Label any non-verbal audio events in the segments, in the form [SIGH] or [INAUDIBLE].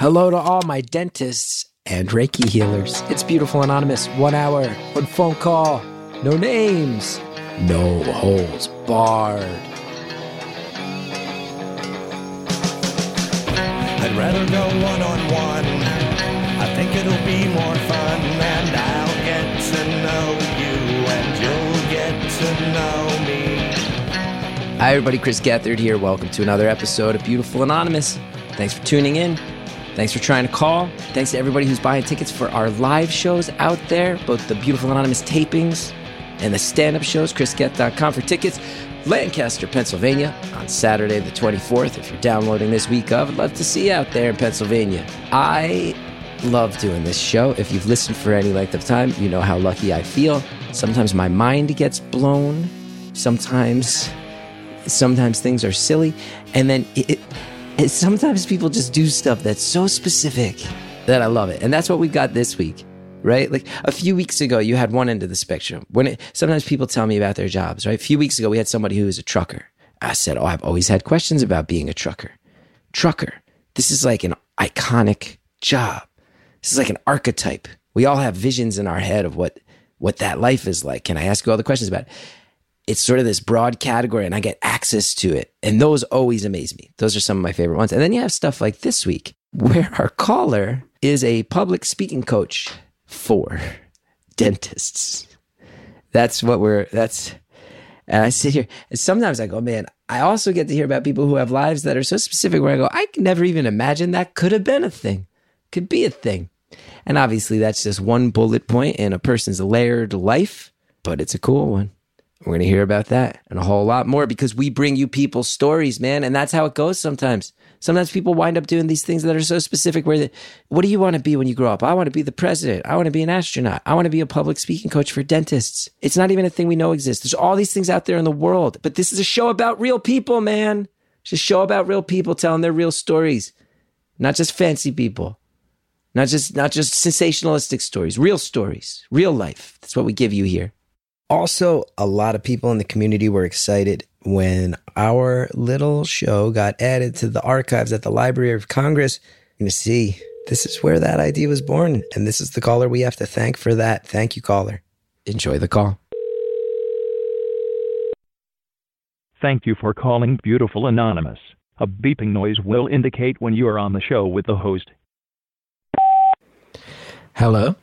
Hello to all my dentists and Reiki healers. It's Beautiful Anonymous. One hour, one phone call, no names, no holes barred. I'd rather go one on one. I think it'll be more fun, and I'll get to know you, and you'll get to know me. Hi, everybody. Chris Gethard here. Welcome to another episode of Beautiful Anonymous. Thanks for tuning in. Thanks for trying to call. Thanks to everybody who's buying tickets for our live shows out there, both the Beautiful Anonymous tapings and the stand up shows. ChrisGeth.com for tickets. Lancaster, Pennsylvania on Saturday, the 24th. If you're downloading this week of, I'd love to see you out there in Pennsylvania. I love doing this show. If you've listened for any length of time, you know how lucky I feel. Sometimes my mind gets blown. Sometimes, sometimes things are silly, and then it, it, sometimes people just do stuff that's so specific that I love it, and that's what we've got this week. Right, like a few weeks ago, you had one end of the spectrum. When it, sometimes people tell me about their jobs. Right, a few weeks ago, we had somebody who was a trucker. I said, "Oh, I've always had questions about being a trucker." Trucker, this is like an iconic job. This is like an archetype. We all have visions in our head of what what that life is like. Can I ask you all the questions about it? It's sort of this broad category, and I get access to it, and those always amaze me. Those are some of my favorite ones. And then you have stuff like this week, [LAUGHS] where our caller is a public speaking coach for [LAUGHS] dentists. That's what we're. That's. And I sit here, and sometimes I go, man, I also get to hear about people who have lives that are so specific where I go, I can never even imagine that could have been a thing, could be a thing. And obviously, that's just one bullet point in a person's layered life, but it's a cool one. We're going to hear about that and a whole lot more because we bring you people's stories, man. And that's how it goes sometimes. Sometimes people wind up doing these things that are so specific where, the, what do you want to be when you grow up? I want to be the president. I want to be an astronaut. I want to be a public speaking coach for dentists. It's not even a thing we know exists. There's all these things out there in the world, but this is a show about real people, man. It's a show about real people telling their real stories, not just fancy people. Not just not just sensationalistic stories, real stories, real life. That's what we give you here. Also, a lot of people in the community were excited when our little show got added to the archives at the Library of Congress. You're going to see this is where that idea was born. And this is the caller we have to thank for that. Thank you, caller. Enjoy the call. Thank you for calling Beautiful Anonymous. A beeping noise will indicate when you are on the show with the host. Hello.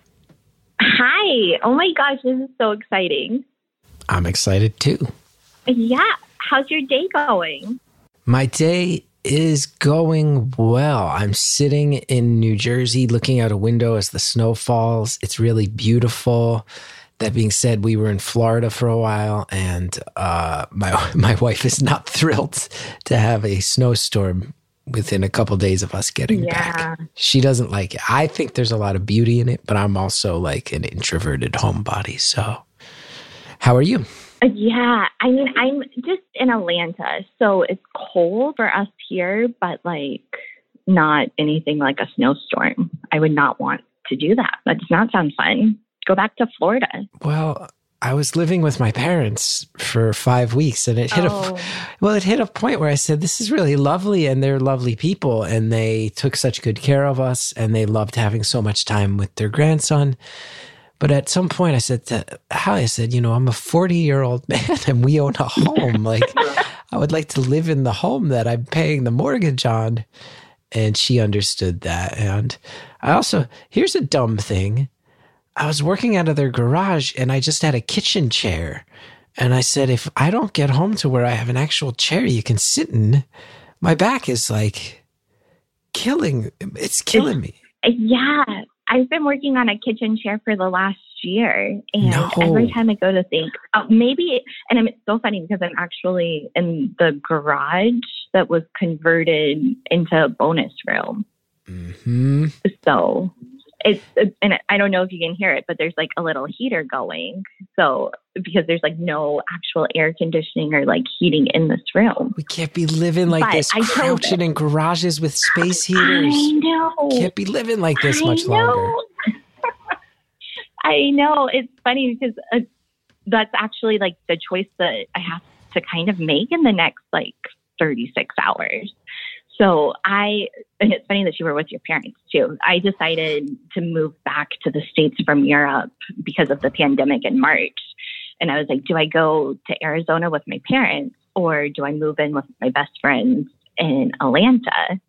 Hi. Oh my gosh, this is so exciting. I'm excited too. Yeah. How's your day going? My day is going well. I'm sitting in New Jersey looking out a window as the snow falls. It's really beautiful. That being said, we were in Florida for a while, and uh, my [LAUGHS] my wife is not [LAUGHS] thrilled to have a snowstorm within a couple of days of us getting Yeah. back. She doesn't like it. I think there's a lot of beauty in it, but I'm also like an introverted homebody. So, how are you? Uh, Yeah. I mean, I'm just in Atlanta, so it's cold for us here, but like not anything like a snowstorm. I would not want to do that. That does not sound fun. Go back to Florida. Well, I was living with my parents for five weeks, and it hit Oh. a well, it hit a point where I said, "This is really lovely," and they're lovely people, and they took such good care of us, and they loved having so much time with their grandson. But at some point, I said to Holly, I said, "You know, I'm a 40 year old [LAUGHS] man, and we own a home. Like, [LAUGHS] I would like to live in the home that I'm paying the mortgage on." And she understood that. And I also here's a dumb thing. I was working out of their garage and I just had a kitchen chair. And I said, if I don't get home to where I have an actual chair you can sit in, my back is like killing. It's killing me. Uh, Yeah. I've been working on a kitchen chair for the last year. And No. every time I go to think, oh, maybe, and it's so funny because I'm actually in the garage that was converted into a bonus room. hmm So it's, and I don't know if you can hear it, but there's like a little heater going. So because there's like no actual air conditioning or like heating in this room. We can't be living like But this, I crouching in garages with space heaters. I know. Can't be living like this I much know. longer. [LAUGHS] I know. It's funny because uh, that's actually like the choice that I have to kind of make in the next like 36 hours. So I, and it's funny that you were with your parents too. I decided to move back to the States from Europe because of the pandemic in March. And I was like, do I go to Arizona with my parents or do I move in with my best friends in Atlanta?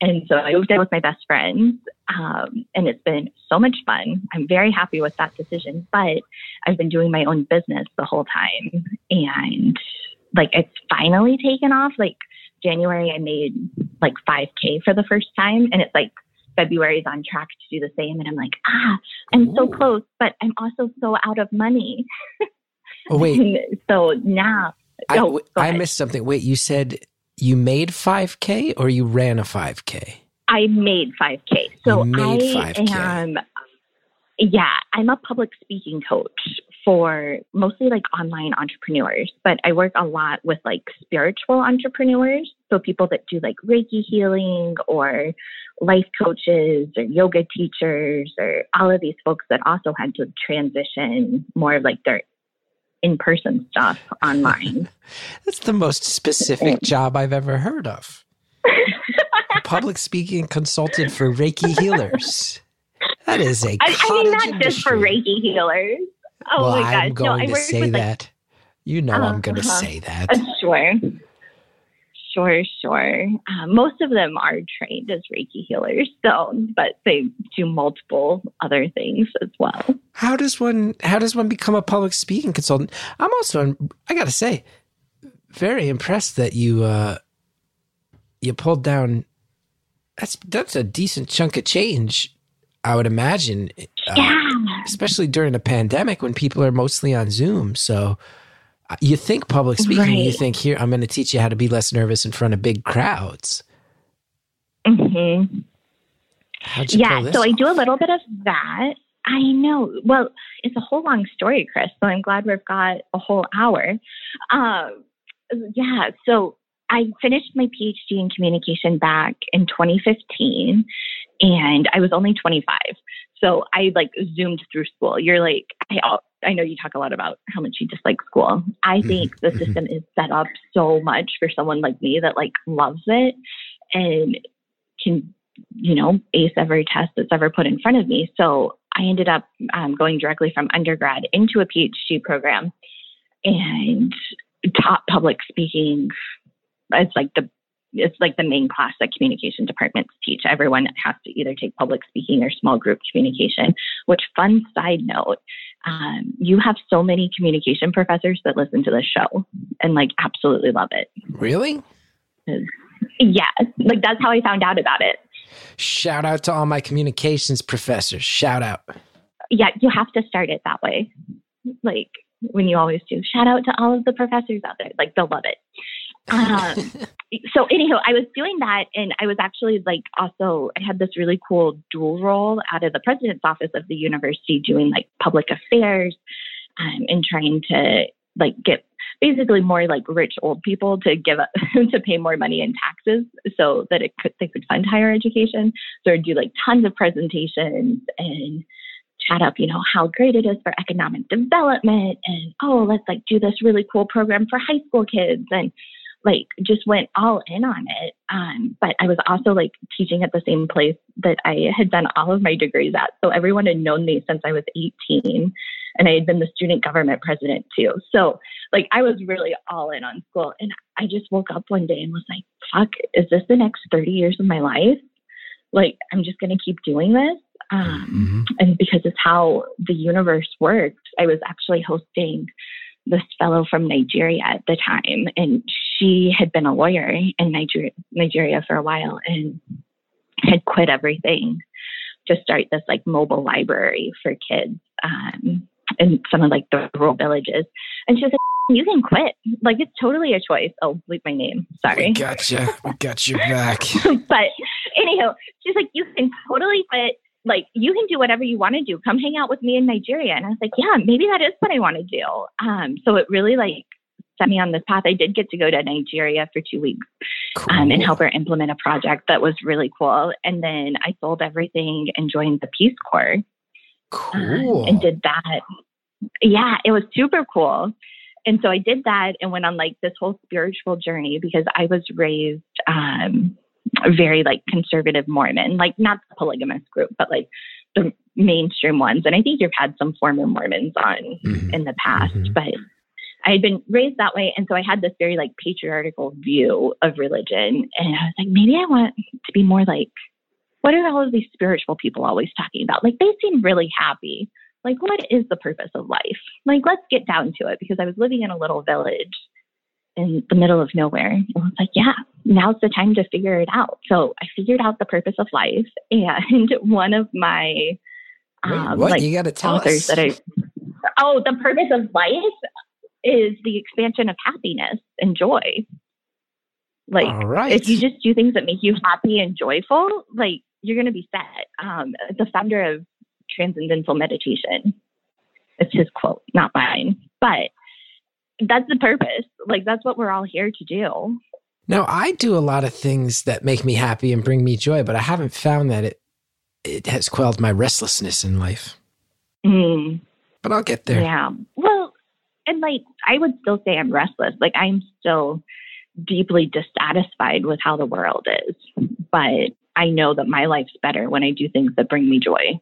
And so I moved in with my best friends, um, and it's been so much fun. I'm very happy with that decision, but I've been doing my own business the whole time, and like it's finally taken off. Like January, I made like 5K for the first time, and it's like February is on track to do the same, and I'm like, ah, I'm Ooh. so close, but I'm also so out of money. Oh wait, [LAUGHS] so now. I, oh, I missed something. Wait, you said you made 5K or you ran a 5K? I made 5K. So made I 5K. am, yeah, I'm a public speaking coach for mostly like online entrepreneurs, but I work a lot with like spiritual entrepreneurs. So people that do like Reiki healing or life coaches or yoga teachers or all of these folks that also had to transition more of like their in person stuff online. [LAUGHS] That's the most specific job I've ever heard of. public speaking consultant for Reiki [LAUGHS] healers. That is a I, I mean, not industry. just for Reiki healers. Oh well, my gosh. No, I'm going no, to say that. Like, you know, uh, I'm going to uh-huh. say that. Uh, sure. Sure, sure. Um, most of them are trained as Reiki healers, so but they do multiple other things as well. How does one how does one become a public speaking consultant? I'm also I got to say very impressed that you uh you pulled down that's that's a decent chunk of change I would imagine uh, yeah. especially during a pandemic when people are mostly on Zoom so you think public speaking, right. you think here I'm going to teach you how to be less nervous in front of big crowds. Mm-hmm. yeah, so off? I do a little bit of that. I know. Well, it's a whole long story, Chris. So I'm glad we've got a whole hour. Um, yeah, so I finished my PhD in communication back in 2015, and I was only 25. So I like zoomed through school. You're like, I, I know you talk a lot about how much you dislike school. I mm-hmm. think the mm-hmm. system is set up so much for someone like me that like loves it and can, you know, ace every test that's ever put in front of me. So I ended up um, going directly from undergrad into a PhD program and taught public speaking. It's like the it's like the main class that communication departments teach. Everyone has to either take public speaking or small group communication. Which, fun side note, um, you have so many communication professors that listen to this show and like absolutely love it. Really? Yeah, like that's how I found out about it. Shout out to all my communications professors. Shout out. Yeah, you have to start it that way. Like when you always do. Shout out to all of the professors out there. Like they'll love it. Um, [LAUGHS] so anyhow, I was doing that and I was actually like also I had this really cool dual role out of the president's office of the university doing like public affairs um, and trying to like get basically more like rich old people to give up [LAUGHS] to pay more money in taxes so that it could they could fund higher education. So I'd do like tons of presentations and chat up, you know, how great it is for economic development and oh, let's like do this really cool program for high school kids and like just went all in on it. Um, but I was also like teaching at the same place that I had done all of my degrees at. So everyone had known me since I was 18 and I had been the student government president too. So like I was really all in on school. And I just woke up one day and was like, fuck, is this the next 30 years of my life? Like I'm just going to keep doing this. Um, mm-hmm. And because it's how the universe works, I was actually hosting this fellow from Nigeria at the time, and she had been a lawyer in Nigeria, Nigeria for a while and had quit everything to start this like mobile library for kids um, in some of like the rural villages. And she was like, you can quit. Like it's totally a choice. Oh, leave my name. Sorry. We gotcha. We got your back. [LAUGHS] but anyhow, she's like, you can totally quit like you can do whatever you want to do. Come hang out with me in Nigeria. And I was like, yeah, maybe that is what I want to do. Um, so it really like set me on this path. I did get to go to Nigeria for two weeks cool. um, and help her implement a project that was really cool. And then I sold everything and joined the Peace Corps. Cool. Um, and did that. Yeah, it was super cool. And so I did that and went on like this whole spiritual journey because I was raised um, very like conservative Mormon, like not the polygamous group, but like the mainstream ones. And I think you've had some former Mormons on Mhm. in the past, Mhm. but I had been raised that way. And so I had this very like patriarchal view of religion. And I was like, maybe I want to be more like, what are all of these spiritual people always talking about? Like, they seem really happy. Like, what is the purpose of life? Like, let's get down to it because I was living in a little village in the middle of nowhere. And I was like, yeah, now's the time to figure it out. So I figured out the purpose of life. [LAUGHS] And one of my Wait, um, what? like you got to tell authors us. that I oh, the purpose of life is the expansion of happiness and joy. Like right. if you just do things that make you happy and joyful, like you're going to be set. Um, the founder of Transcendental Meditation, it's his quote, not mine, but that's the purpose. Like that's what we're all here to do. Now, I do a lot of things that make me happy and bring me joy, but I haven't found that it it has quelled my restlessness in life. Mm, But I'll get there. yeah. Well, and like I would still say I'm restless. Like I'm still deeply dissatisfied with how the world is, but I know that my life's better when I do things that bring me joy.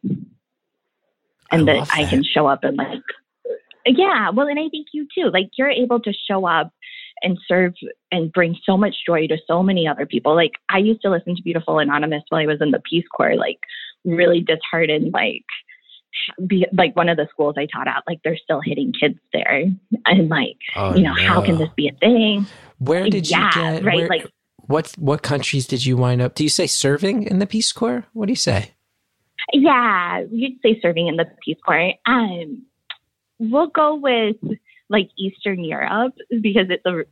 and I that love I can show up and like, yeah, well, and I think you too. Like you're able to show up and serve and bring so much joy to so many other people. Like I used to listen to Beautiful Anonymous while I was in the Peace Corps, like really disheartened, like be like one of the schools I taught at, like they're still hitting kids there. And like, Oh, you know, how can this be a thing? Where did you get? right. where- like what what countries did you wind up? Do you say serving in the Peace Corps? What do you say? Yeah, you'd say serving in the Peace Corps. Um, we'll go with like Eastern Europe because it's a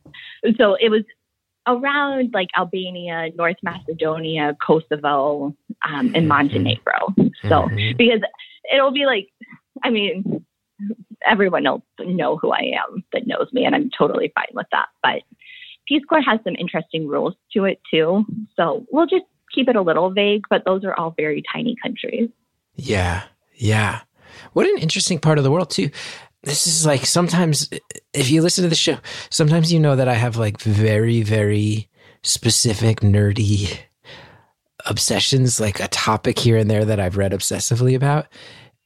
so it was around like Albania, North Macedonia, Kosovo, um, and Montenegro. So Mhm. because it'll be like, I mean, everyone will know who I am that knows me, and I'm totally fine with that. But Peace Corps has some interesting rules to it too, so we'll just keep it a little vague. But those are all very tiny countries. Yeah, yeah. What an interesting part of the world too. This is like sometimes if you listen to the show, sometimes you know that I have like very, very specific nerdy obsessions, like a topic here and there that I've read obsessively about.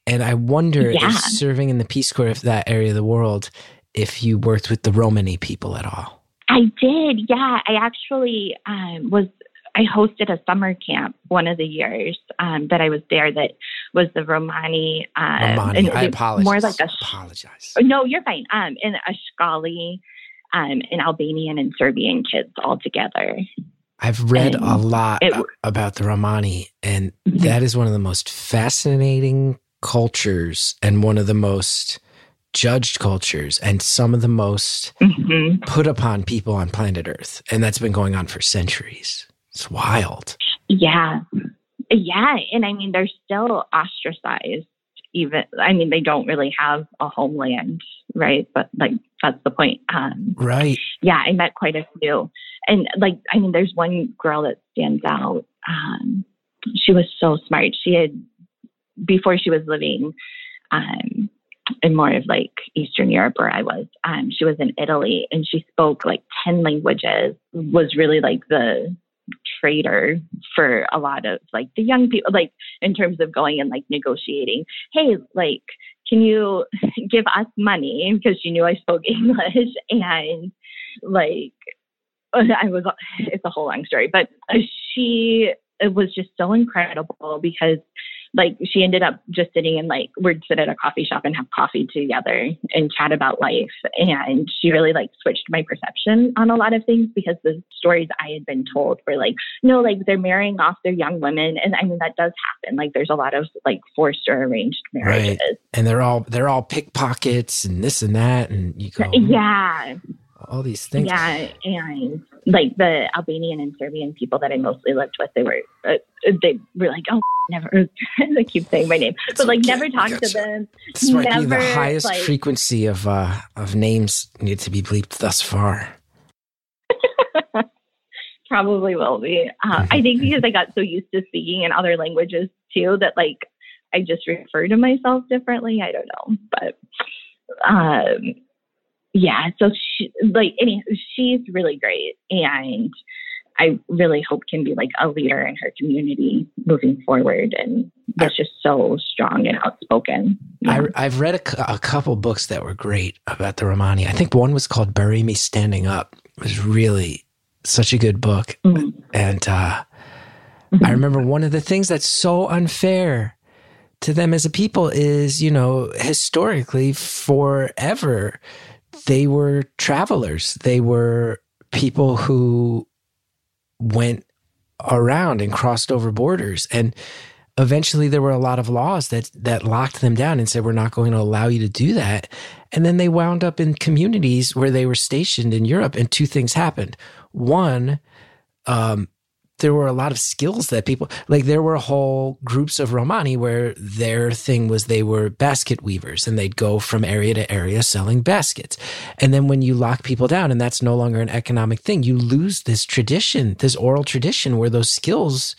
And I wonder Yeah. if serving in the Peace Corps of that area of the world, if you worked with the Romani people at all. I did, yeah. I actually um, was. I hosted a summer camp one of the years um, that I was there. That was the Romani. Um, Romani, and I apologize. More like a apologize. no, you're fine. Um, and Ashkali, um, and Albanian and Serbian kids all together. I've read a lot it- about the Romani, and Mhm. that is one of the most fascinating cultures and one of the most judged cultures and some of the most hmm put upon people on planet Earth. And that's been going on for centuries. It's wild. Yeah, yeah, and I mean they're still ostracized. Even I mean they don't really have a homeland, right? But like that's the point. Um, Right. yeah, I met quite a few. And like, I mean, there's one girl that stands out. Um, she was so smart. She had, before she was living um, in more of like Eastern Europe where I was, um, she was in Italy and she spoke like 10 languages, was really like the trader for a lot of like the young people, like in terms of going and like negotiating. Hey, like, can you [LAUGHS] give us money? Because she knew I spoke [LAUGHS] English and like [LAUGHS] I was it's a whole long story, but uh, she it was just so incredible because like she ended up just sitting and like we'd sit at a coffee shop and have coffee together and chat about life. And she really like switched my perception on a lot of things because the stories I had been told were like no like they're marrying off their young women. And I mean that does happen. Like there's a lot of like forced or arranged marriages. Right. And they're all they're all pickpockets and this and that. And you go yeah all these things. Yeah, and like the Albanian and Serbian people that I mostly lived with, they were uh, they were like, oh, [LAUGHS] never. [LAUGHS] I keep saying my name, but like never talk to them. This might be the Never, highest like- frequency of uh of names need to be bleeped thus far. [LAUGHS] Probably will be. Uh, I think because I got so used to speaking in other languages too that like I just refer to myself differently. I don't know, but um, yeah. So she like any she's really great, and I really hope can be like a leader in her community moving forward and was just so strong and outspoken. I, I've read a, a couple books that were great about the Romani. I think one was called Bury Me Standing Up. It was really such a good book. Mhm. And uh. I remember one of the things that's so unfair to them as a people is, you know, historically, forever, they were travelers. They were people who went around and crossed over borders. And eventually there were a lot of laws that that locked them down and said we're not going to allow you to do that and then they wound up in communities where they were stationed in Europe and two things happened one um there were a lot of skills that people like there were whole groups of romani where their thing was they were basket weavers and they'd go from area to area selling baskets. And then when you lock people down and that's no longer an economic thing you lose this tradition this oral tradition where those skills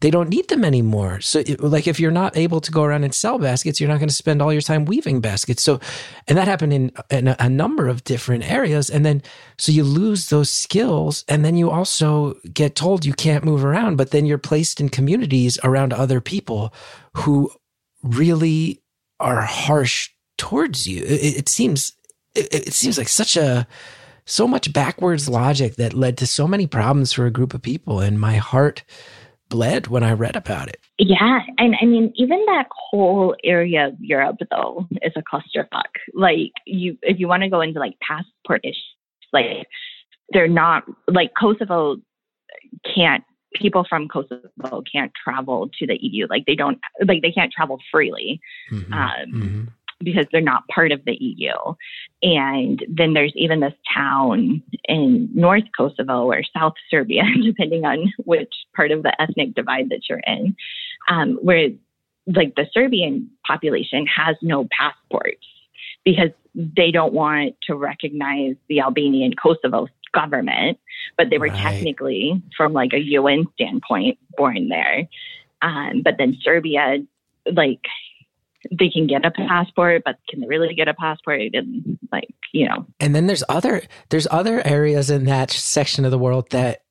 they don't need them anymore. So, it, like, if you're not able to go around and sell baskets, you're not going to spend all your time weaving baskets. So, and that happened in, in a, a number of different areas. And then, so you lose those skills, and then you also get told you can't move around. But then you're placed in communities around other people who really are harsh towards you. It, it seems, it, it seems like such a so much backwards logic that led to so many problems for a group of people, and my heart bled when I read about it. Yeah, and I mean, even that whole area of Europe though is a clusterfuck. Like you, if you want to go into like passport issues, like they're not like Kosovo can't. People from Kosovo can't travel to the EU. Like they don't, like they can't travel freely Mhm. Um, Mhm. Because they're not part of the EU. And then there's even this town in North Kosovo or South Serbia, [LAUGHS] depending on which part of the ethnic divide that you're in, um, where like the Serbian population has no passports because they don't want to recognize the Albanian Kosovo government, but they were Right. technically, from like a UN standpoint, born there. Um, but then Serbia, like, they can get a passport, but can they really get a passport? And like, you know, And then there's other there's other areas in that section of the world that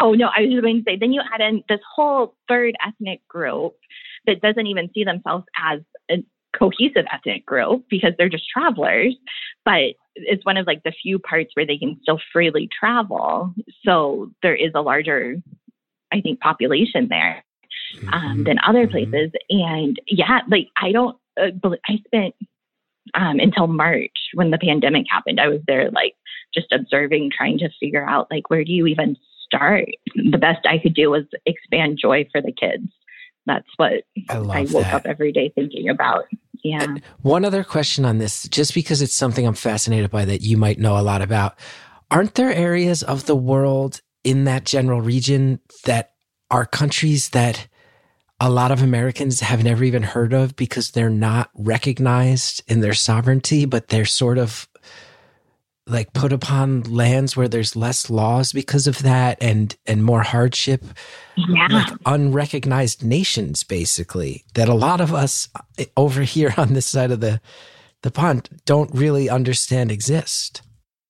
Oh no, I was just going to say. Then you add in this whole third ethnic group that doesn't even see themselves as a cohesive ethnic group because they're just travelers, but it's one of like the few parts where they can still freely travel. So there is a larger, I think, population there um, than other Mhm. places. And yeah, like I don't, uh, I spent um, until March when the pandemic happened. I was there, like just observing, trying to figure out like where do you even start. The best I could do was expand joy for the kids. That's what I I woke that. up every day thinking about. Yeah. One other question on this, just because it's something I'm fascinated by that you might know a lot about. Aren't there areas of the world in that general region that are countries that a lot of Americans have never even heard of because they're not recognized in their sovereignty, but they're sort of like put upon lands where there's less laws because of that and and more hardship Yeah. like unrecognized nations basically that a lot of us eh, over here [LAUGHS] on this side of the the pond don't really understand exist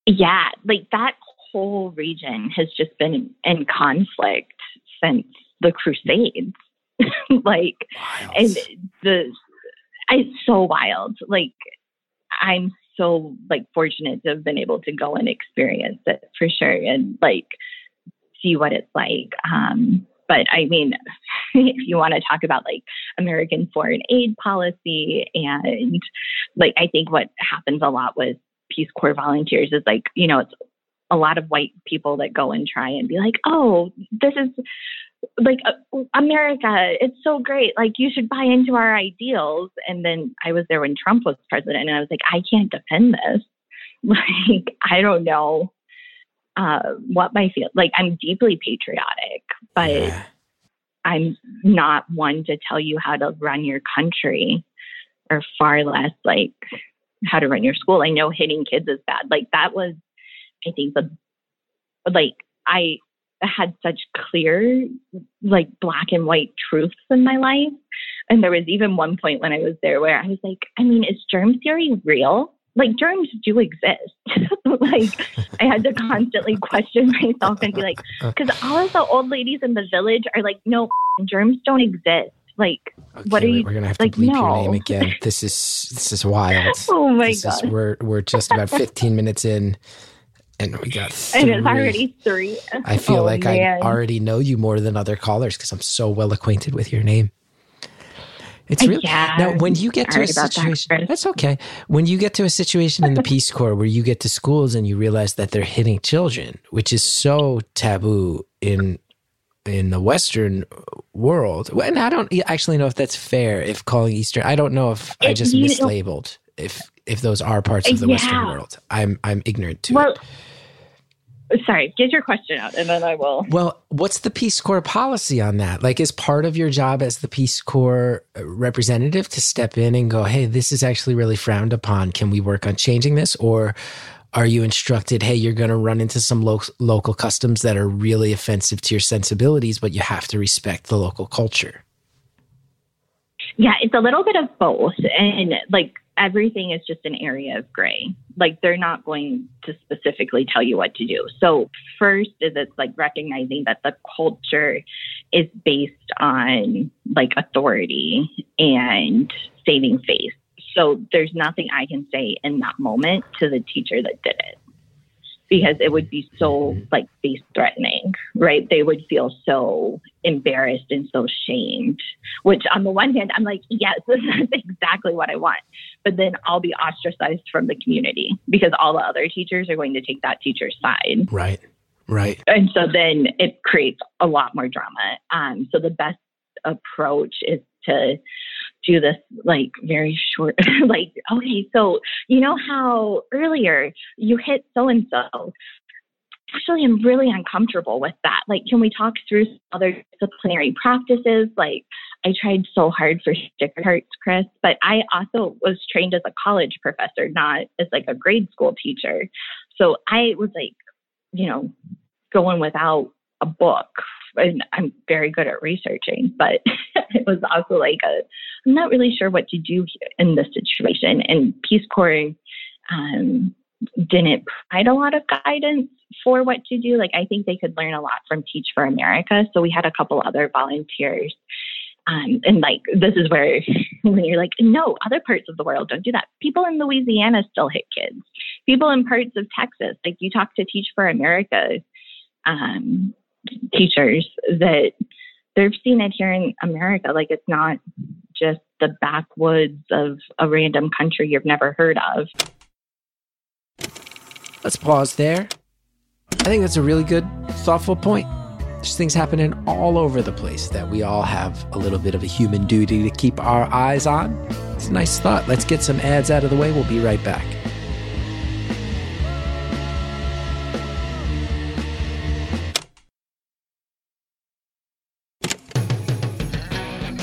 Yeah, like that whole region has just been in conflict since the Crusades. [LAUGHS] like, and the it's so wild. Like, I'm so like fortunate to have been able to go and experience it for sure, and like see what it's like. Um, but I mean, [LAUGHS] if you want to talk about like American foreign aid policy and like I think what happens a lot with Peace Corps volunteers is like, you know, it's a lot of white people that go and try and be like, oh, this is like uh, America. It's so great. Like, you should buy into our ideals. And then I was there when Trump was president, and I was like, I can't defend this. [LAUGHS] Like, I don't know uh, what my feel. Like, I'm deeply patriotic, but Yeah. I'm not one to tell you how to run your country, or far less like how to run your school. I know hitting kids is bad. Like that was, I think the, like I had such clear, like black and white truths in my life. And there was even one point when I was there where I was like, I mean, is germ theory real? like germs do exist. [LAUGHS] like I had to constantly question myself and be like, uh. because all of the old ladies in the village are like, no, germs don't exist. Like, Okay, what are you? We're gonna have to like, bleep your name again. This is this is wild. [LAUGHS] Oh my this god! is we're we're just about 15 minutes in, and we got. three. [LAUGHS] and it's already three. I feel Oh, like man. I already know you more than other callers because I'm so well acquainted with your name. It's really Yeah. now when you get to a about that, situation. That's okay. When you get to a situation in the [LAUGHS] Peace Corps where you get to schools and you realize that they're hitting children, which is so taboo in in the Western world. And I don't actually know if that's fair. If calling Eastern, I don't know if I just mislabeled. If if those are parts of the Western world, I'm I'm ignorant to. Well, it. sorry. Get your question out, and then I will. Well, what's the Peace Corps policy on that? Like, is part of your job as the Peace Corps representative to step in and go, hey, this is actually really frowned upon. Can we work on changing this? Or are you instructed, hey, you're going to run into some lo- local customs that are really offensive to your sensibilities, but you have to respect the local culture? Yeah, it's a little bit of both. And like everything is just an area of gray. Like they're not going to specifically tell you what to do. So, first is it's like recognizing that the culture is based on like authority and saving face. So, there's nothing I can say in that moment to the teacher that did it because it would be so like face threatening, right? They would feel so embarrassed and so shamed which on the one hand, I'm like, yes, [LAUGHS] this is exactly what I want. But then I'll be ostracized from the community because all the other teachers are going to take that teacher's side. Right, right. And so then it creates a lot more drama. Um, so the best approach is to do this like very short, [LAUGHS] like, okay, so you know how earlier you hit so and so actually I'm really uncomfortable with that. Like, can we talk through other disciplinary practices? Like, I tried so hard for sticker hearts, Chris, but I also was trained as a college professor, not as like a grade school teacher. So I was like, you know, going without a book. And I'm very good at researching, but [LAUGHS] it was also like I'm not really sure what to do in this situation. And Peace Corps um, didn't provide a lot of guidance for what to do. Like I think they could learn a lot from Teach for America. So we had a couple other volunteers. Um, and like this is where [LAUGHS] when you're like, no, other parts of the world don't do that. People in Louisiana still hit kids. People in parts of Texas, like you talk to Teach for America um, teachers that they've seen it here in America. Like it's not just the backwoods of a random country you've never heard of. Let's pause there. I think that's a really good, thoughtful point. There's things happening all over the place that we all have a little bit of a human duty to keep our eyes on. It's a nice thought. Let's get some ads out of the way. We'll be right back.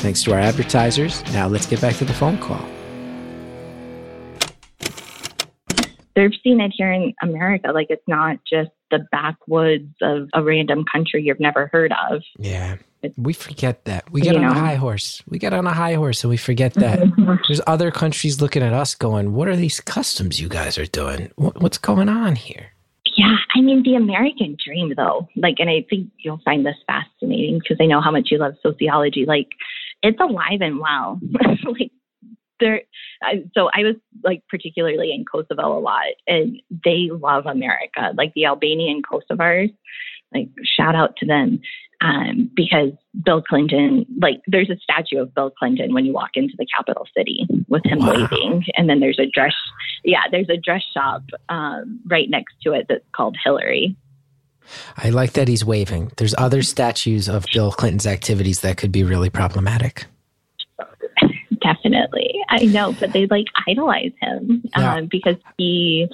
Thanks to our advertisers. Now let's get back to the phone call. They've seen it here in America. Like it's not just the backwoods of a random country you've never heard of. Yeah. We forget that. We get on a high horse. We get on a high horse and we forget that. [LAUGHS] There's other countries looking at us going, what are these customs you guys are doing? What's going on here? Yeah, I mean the American dream, though. Like, and I think you'll find this fascinating because I know how much you love sociology. Like, it's alive and well. [LAUGHS] like, there. I, so I was like particularly in Kosovo a lot, and they love America. Like the Albanian Kosovars. Like, shout out to them um, because Bill Clinton. Like, there's a statue of Bill Clinton when you walk into the capital city with him Wow. waving, and then there's a dress yeah, there's a dress shop um, right next to it that's called Hillary. I like that he's waving. There's other statues of Bill Clinton's activities that could be really problematic. [LAUGHS] Definitely, I know, but they like idolize him Yeah. um, because he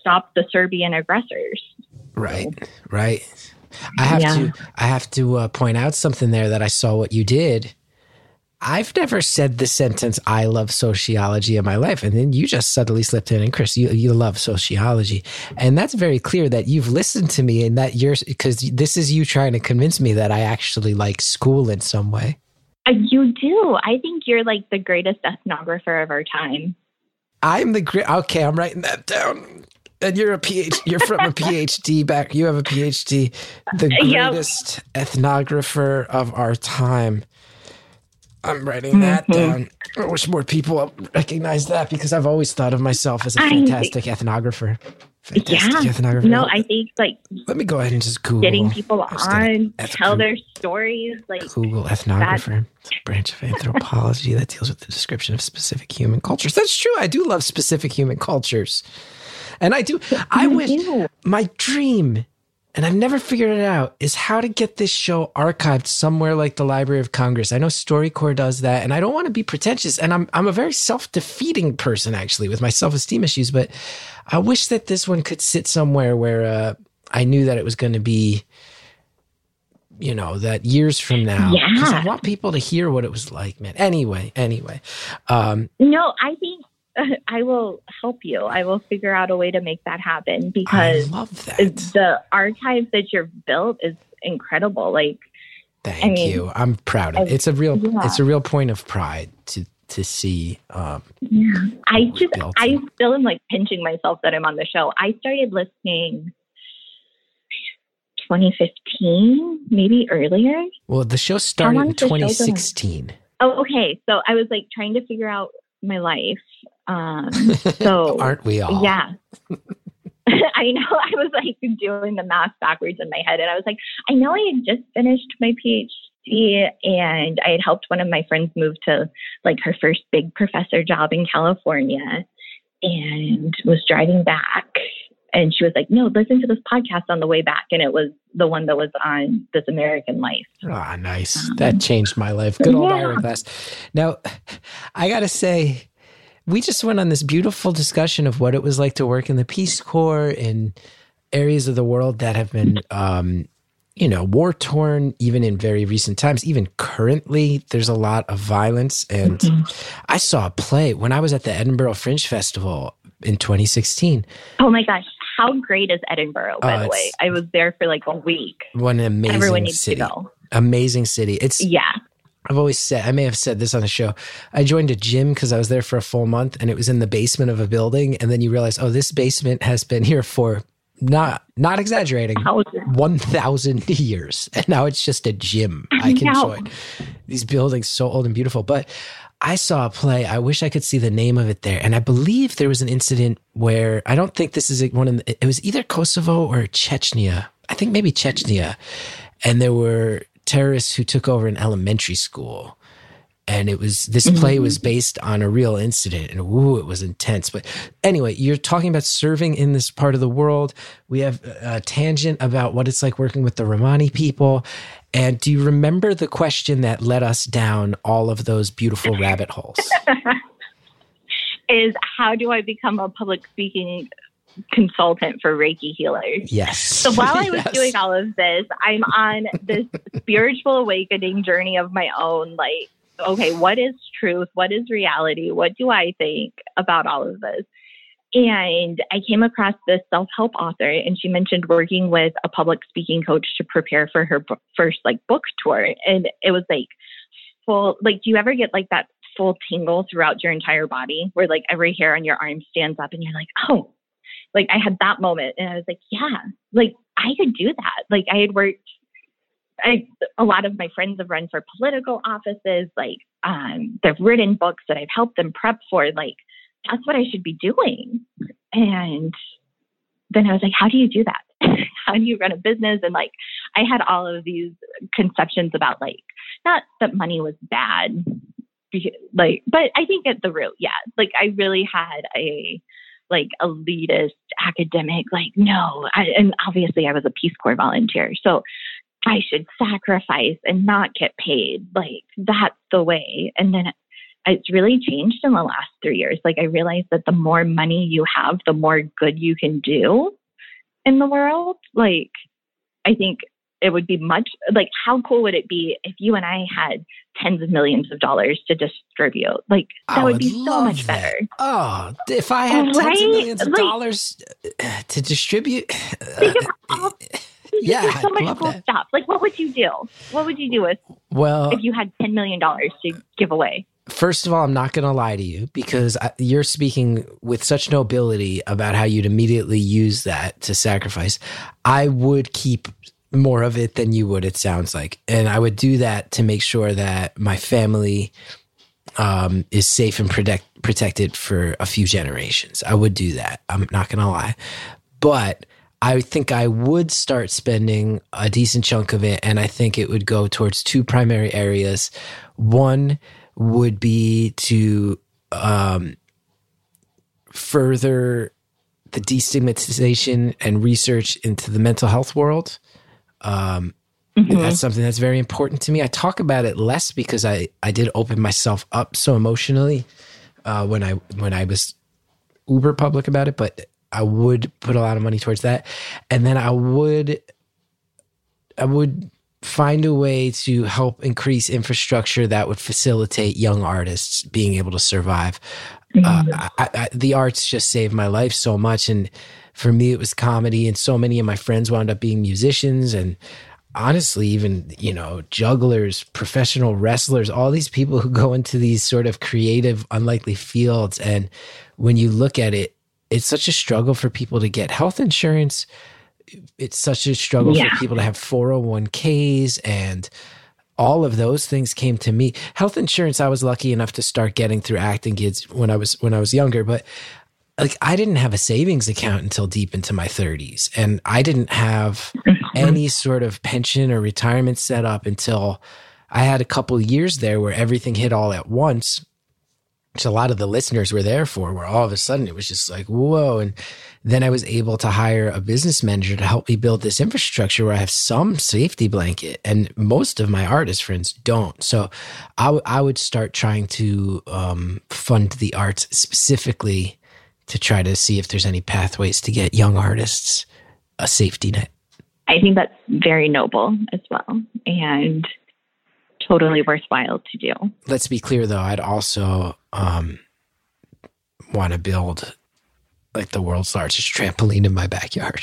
stopped the Serbian aggressors. Right, right. I have Yeah. to I have to uh, point out something there that I saw what you did. I've never said the sentence "I love sociology" in my life, and then you just suddenly slipped in. And Chris, you you love sociology, and that's very clear that you've listened to me and that you're because this is you trying to convince me that I actually like school in some way. Uh, you do. I think you're like the greatest ethnographer of our time. I'm the great. Okay, I'm writing that down. And you're a PhD. You're from a PhD back. You have a PhD. The [LAUGHS] Yep. greatest ethnographer of our time. I'm writing that Mhm. down. I wish more people recognize that because I've always thought of myself as a fantastic ethnographer. Fantastic Yeah. ethnographer. No, I think like Let me go ahead and just Google. getting people I on, eth- tell their stories, like Google ethnographer. It's a branch of anthropology that deals with the description of specific human cultures. That's true. I do love specific human cultures. And I do. I wish my dream, and I've never figured it out, is how to get this show archived somewhere like the Library of Congress. I know StoryCorps does that, and I don't want to be pretentious. And I'm I'm a very self defeating person actually with my self esteem issues, but I wish that this one could sit somewhere where uh, I knew that it was going to be. You know that years from now, 'Cause I Yeah. want people to hear what it was like, man. Anyway, anyway, um, no, I think [LAUGHS] I will help you. I will figure out a way to make that happen I because love that. the archive that you've built is incredible. Like Thank I mean, you. I'm proud of it. It's a real yeah. it's a real point of pride to to see um Yeah. I just. I still am like pinching myself that I'm on the show. I started listening 2015, maybe earlier. well the show started in has the show been? 2016. Oh, okay. So I was like trying to figure out my life. Um, [LAUGHS] so Aren't we all? yeah. [LAUGHS] I know. I was like doing the math backwards in my head, and I was like, I know I had just finished my PhD, and I had helped one of my friends move to like her first big professor job in California, and was driving back, and she was like, "No, listen to this podcast on the way back," and it was the one that was on This American Life. Ah, nice. Um, That changed my life. Good old yeah. Ira Glass. Now, I got to say, we just went on this beautiful discussion of what it was like to work in the Peace Corps in areas of the world that have been, um, you know, war torn, even in very recent times. Even currently, there's a lot of violence. And I saw a play when I was at the Edinburgh Fringe Festival in 2016. Oh my gosh, how great is Edinburgh? By Oh, the way, I was there for like a week. What an amazing Everyone needs city. to go. Amazing city. It's Yeah. I've always said, I may have said this on the show. I joined a gym because I was there for a full month and it was in the basement of a building. And then you realize, oh, this basement has been here for not, not exaggerating, 1,000 [LAUGHS] years. And now it's just a gym. I can know. join these buildings so old and beautiful. But I saw a play. I wish I could see the name of it there. And I believe there was an incident where I don't think this is one of the, it was either Kosovo or Chechnya. I think maybe Chechnya. And there were terrorists who took over an elementary school. And it was this mm-hmm. play was based on a real incident, and ooh, it was intense. But anyway, you're talking about serving in this part of the world. We have a tangent about what it's like working with the Romani people. And do you remember the question that led us down all of those beautiful rabbit holes? [LAUGHS] is how do I become a public speaking consultant for Reiki healers? Yes. So while I was [LAUGHS] Yes. doing all of this, I'm on this spiritual awakening journey of my own. Like, okay, what is truth? What is reality? What do I think about all of this? And I came across this self help author, and she mentioned working with a public speaking coach to prepare for her b- first like book tour. And it was like full, like, do you ever get like that full tingle throughout your entire body where like every hair on your arm stands up and you're like, oh, like I had that moment and I was like, yeah, like I could do that. Like I had worked I a lot of my friends have run for political offices, like um they've written books that I've helped them prep for, like that's what I should be doing. And then I was like, how do you do that? [LAUGHS] how do you run a business? And like I had all of these conceptions about like not that money was bad, like but I think at the root, yeah. Like I really had a like elitist academic like no I, and obviously i was a peace corps volunteer so i should sacrifice and not get paid like that's the way. And then it's really changed in the last three years like i realized that the more money you have the more good you can do in the world like i think it would be much like how cool would it be if you and i had tens of millions of dollars to distribute like that I would be so much that. better Oh, if I had tens of millions of Like- dollars uh, to distribute, [SIGHS] uh, Think of all- eh, eh, yeah, There's so I'd much cool that. stuff. Like, what would you do? What would you do with well, if you had ten million dollars to give away? first of all, I'm not going to lie to you because I, you're speaking with such nobility about how you'd immediately use that to sacrifice. I would keep more of it than you would, it sounds like. And I would do that to make sure that my family um, is safe and protect, protected for a few generations. I would do that. I'm not going to lie. But I think I would start spending a decent chunk of it. And I think it would go towards two primary areas. One would be to um, further the destigmatization and research into the mental health world. Um, mm-hmm. That's something that's very important to me. I talk about it less because I, I did open myself up so emotionally uh, when I when I was uber public about it, but I would put a lot of money towards that, and then I would I would find a way to help increase infrastructure that would facilitate young artists being able to survive. Uh, mm-hmm. Uh, I, I, the arts just saved my life so much, and for me, it was comedy, and so many of my friends wound up being musicians, and honestly, even you know, jugglers, professional wrestlers, all these people who go into these sort of creative, unlikely fields, and when you look at it, it's such a struggle for people to get health insurance it's such a struggle yeah. for people to have 401ks and all of those things came to me. Health insurance, I was lucky enough to start getting through acting gigs when I was when I was younger, but like I didn't have a savings account until deep into my 30s, and I didn't have mm-hmm. any sort of pension or retirement set up until I had a couple years there where everything hit all at once which a lot of the listeners were there for, where all of a sudden it was just like, whoa. And then I was able to hire a business manager to help me build this infrastructure where I have some safety blanket. And most of my artist friends don't. So I, w- I would start trying to um, fund the arts specifically to try to see if there's any pathways to get young artists a safety net. I think that's very noble as well. And totally worthwhile to do. Let's be clear though, I'd also um, want to build like the world's largest trampoline in my backyard.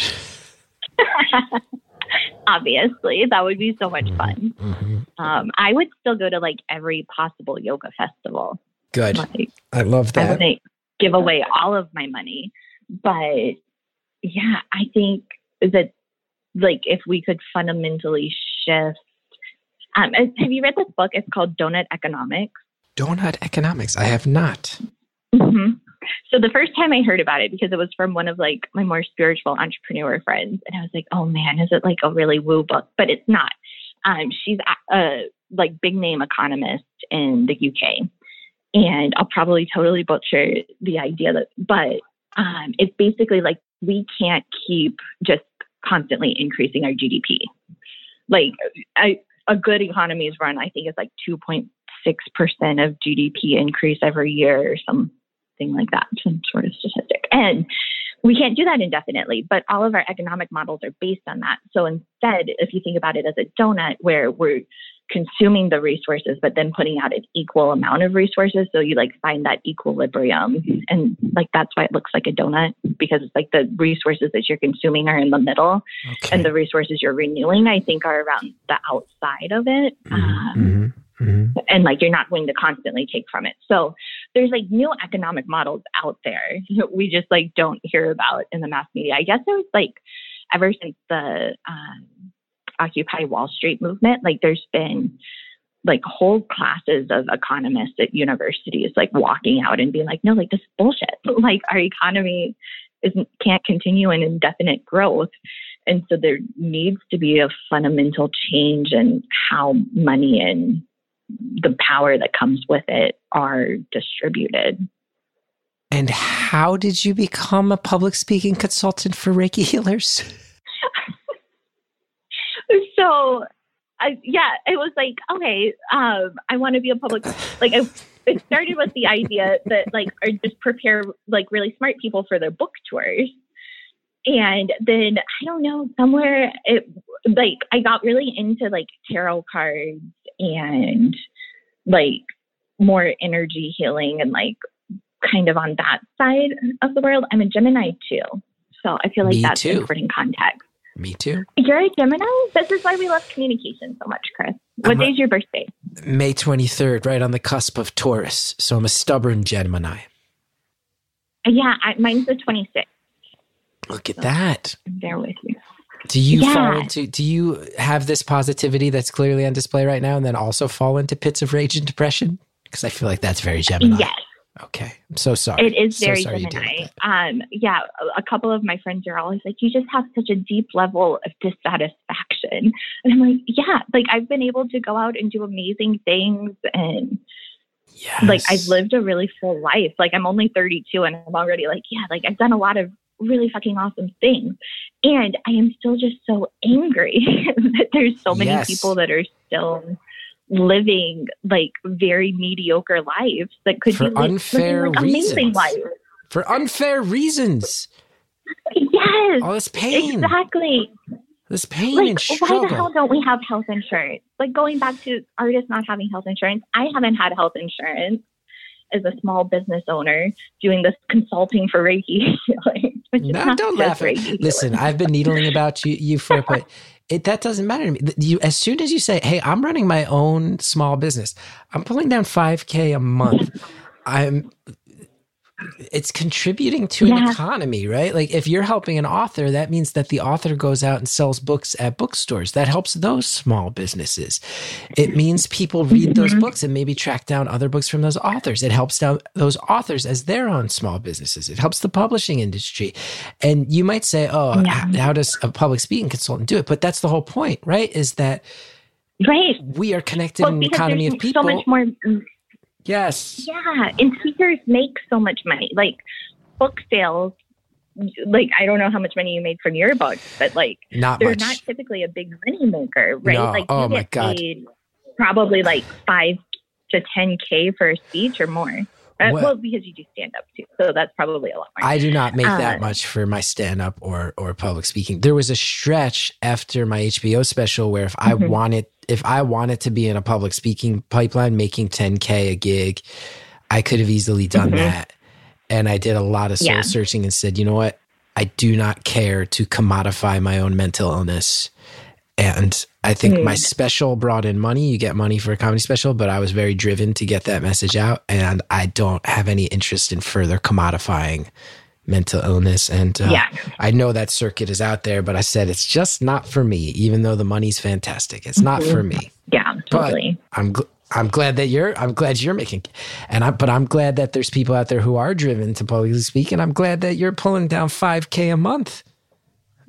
[LAUGHS] Obviously, that would be so much mm-hmm, fun. Mm-hmm. Um, I would still go to like every possible yoga festival. Good. Like, I love that. I give away all of my money, but yeah, I think that like if we could fundamentally shift um, have you read this book? It's called Doughnut Economics. Doughnut Economics. I have not. Mm-hmm. So the first time I heard about it, because it was from one of like my more spiritual entrepreneur friends, and I was like, "Oh man, is it like a really woo book?" But it's not. Um, she's a, a like big name economist in the UK, and I'll probably totally butcher the idea that, but um, it's basically like we can't keep just constantly increasing our GDP. Like I, a good economy is run, I think, is like 2.6% of GDP increase every year or something like that, some sort of statistic. And we can't do that indefinitely, but all of our economic models are based on that. So instead, if you think about it as a donut where we're consuming the resources, but then putting out an equal amount of resources. So you like find that equilibrium. And like that's why it looks like a donut because it's like the resources that you're consuming are in the middle okay. and the resources you're renewing, I think, are around the outside of it. Mm-hmm. Um, mm-hmm. And like you're not going to constantly take from it. So there's like new economic models out there we just like don't hear about in the mass media. I guess it was like ever since the um, Occupy Wall Street movement, like there's been like whole classes of economists at universities like walking out and being like, no, like this is bullshit. [LAUGHS] Like our economy isn't can't continue in indefinite growth. And so there needs to be a fundamental change in how money and the power that comes with it are distributed. And how did you become a public speaking consultant for Reiki healers? [LAUGHS] so I, yeah, it was like, okay, um, I want to be a public, like, I, it started with the idea that, like, or just prepare, like, really smart people for their book tours. And then, I don't know, somewhere it, like, I got really into, like, tarot cards and, like, more energy healing and, like, kind of on that side of the world. I'm a Gemini too. So I feel like Me that's too. important context. Me too. You're a Gemini? This is why we love communication so much, Chris. What day is your birthday? May 23rd, right on the cusp of Taurus. So I'm a stubborn Gemini. Yeah, I, mine's the 26th. Look at that. I'm there with you. Do you Yeah. fall into do you have this positivity that's clearly on display right now and then also fall into pits of rage and depression? Because I feel like that's very Gemini. Yes, Okay. I'm so sorry. it is very sorry you deal with Gemini. Um, yeah, a, a couple of my friends are always like, "You just have such a deep level of dissatisfaction," and I'm like, "Yeah, like I've been able to go out and do amazing things, and Yes. like I've lived a really full life. Like I'm only 32, and I'm already like, yeah, like I've done a lot of really fucking awesome things, and I am still just so angry [LAUGHS] that there's so many Yes. people that are still." Living like very mediocre lives that could For be unfair living, like, amazing lives For unfair reasons. Yes, oh, All this pain. exactly. This pain Like, and why the hell don't we have health insurance? Like going back to artists not having health insurance, I haven't had health insurance as a small business owner doing this consulting for Reiki [LAUGHS] healing. which is No, don't laugh at Reiki. Listen, I've been needling about you, you for it, but [LAUGHS] it, that doesn't matter to me. You, as soon as you say, "Hey, I'm running my own small business. I'm pulling down 5k a month." I'm. It's contributing to an economy, right? Like if you're helping an author, that means that the author goes out and sells books at bookstores. That helps those small businesses. It means people read those Mhm. books and maybe track down other books from those authors. It helps down those authors as their own small businesses. It helps the publishing industry. And you might say, oh, Yeah. how does a public speaking consultant do it? But that's the whole point, right? Is that right. we are connected Well, in an economy of people. so much more. Yes. Yeah, and speakers make so much money. Like book sales. Like I don't know how much money you made from your books, but like Not they're much. not typically a big money maker, right? No. Like Oh, you my get God. paid probably like five to ten k for a speech or more. Uh, well, because you do stand up too, so that's probably a lot more. I do not make that Uh, much for my stand up or or public speaking. There was a stretch after my HBO special where if I Mhm. wanted if I wanted to be in a public speaking pipeline making 10k a gig, I could have easily done Mhm. that. And I did a lot of soul Yeah. searching and said, "You know what? I do not care to commodify my own mental illness." And I think my Mm. special brought in money. You get money for a comedy special, but I was very driven to get that message out. And I don't have any interest in further commodifying mental illness. And uh, yeah, I know that circuit is out there, but I said it's just not for me, even though the money's fantastic. It's not for me. yeah, totally. I'm gl- I'm glad that you're I'm glad you're making and I but I'm glad that there's people out there who are driven to publicly speak and I'm glad that you're pulling down 5k a month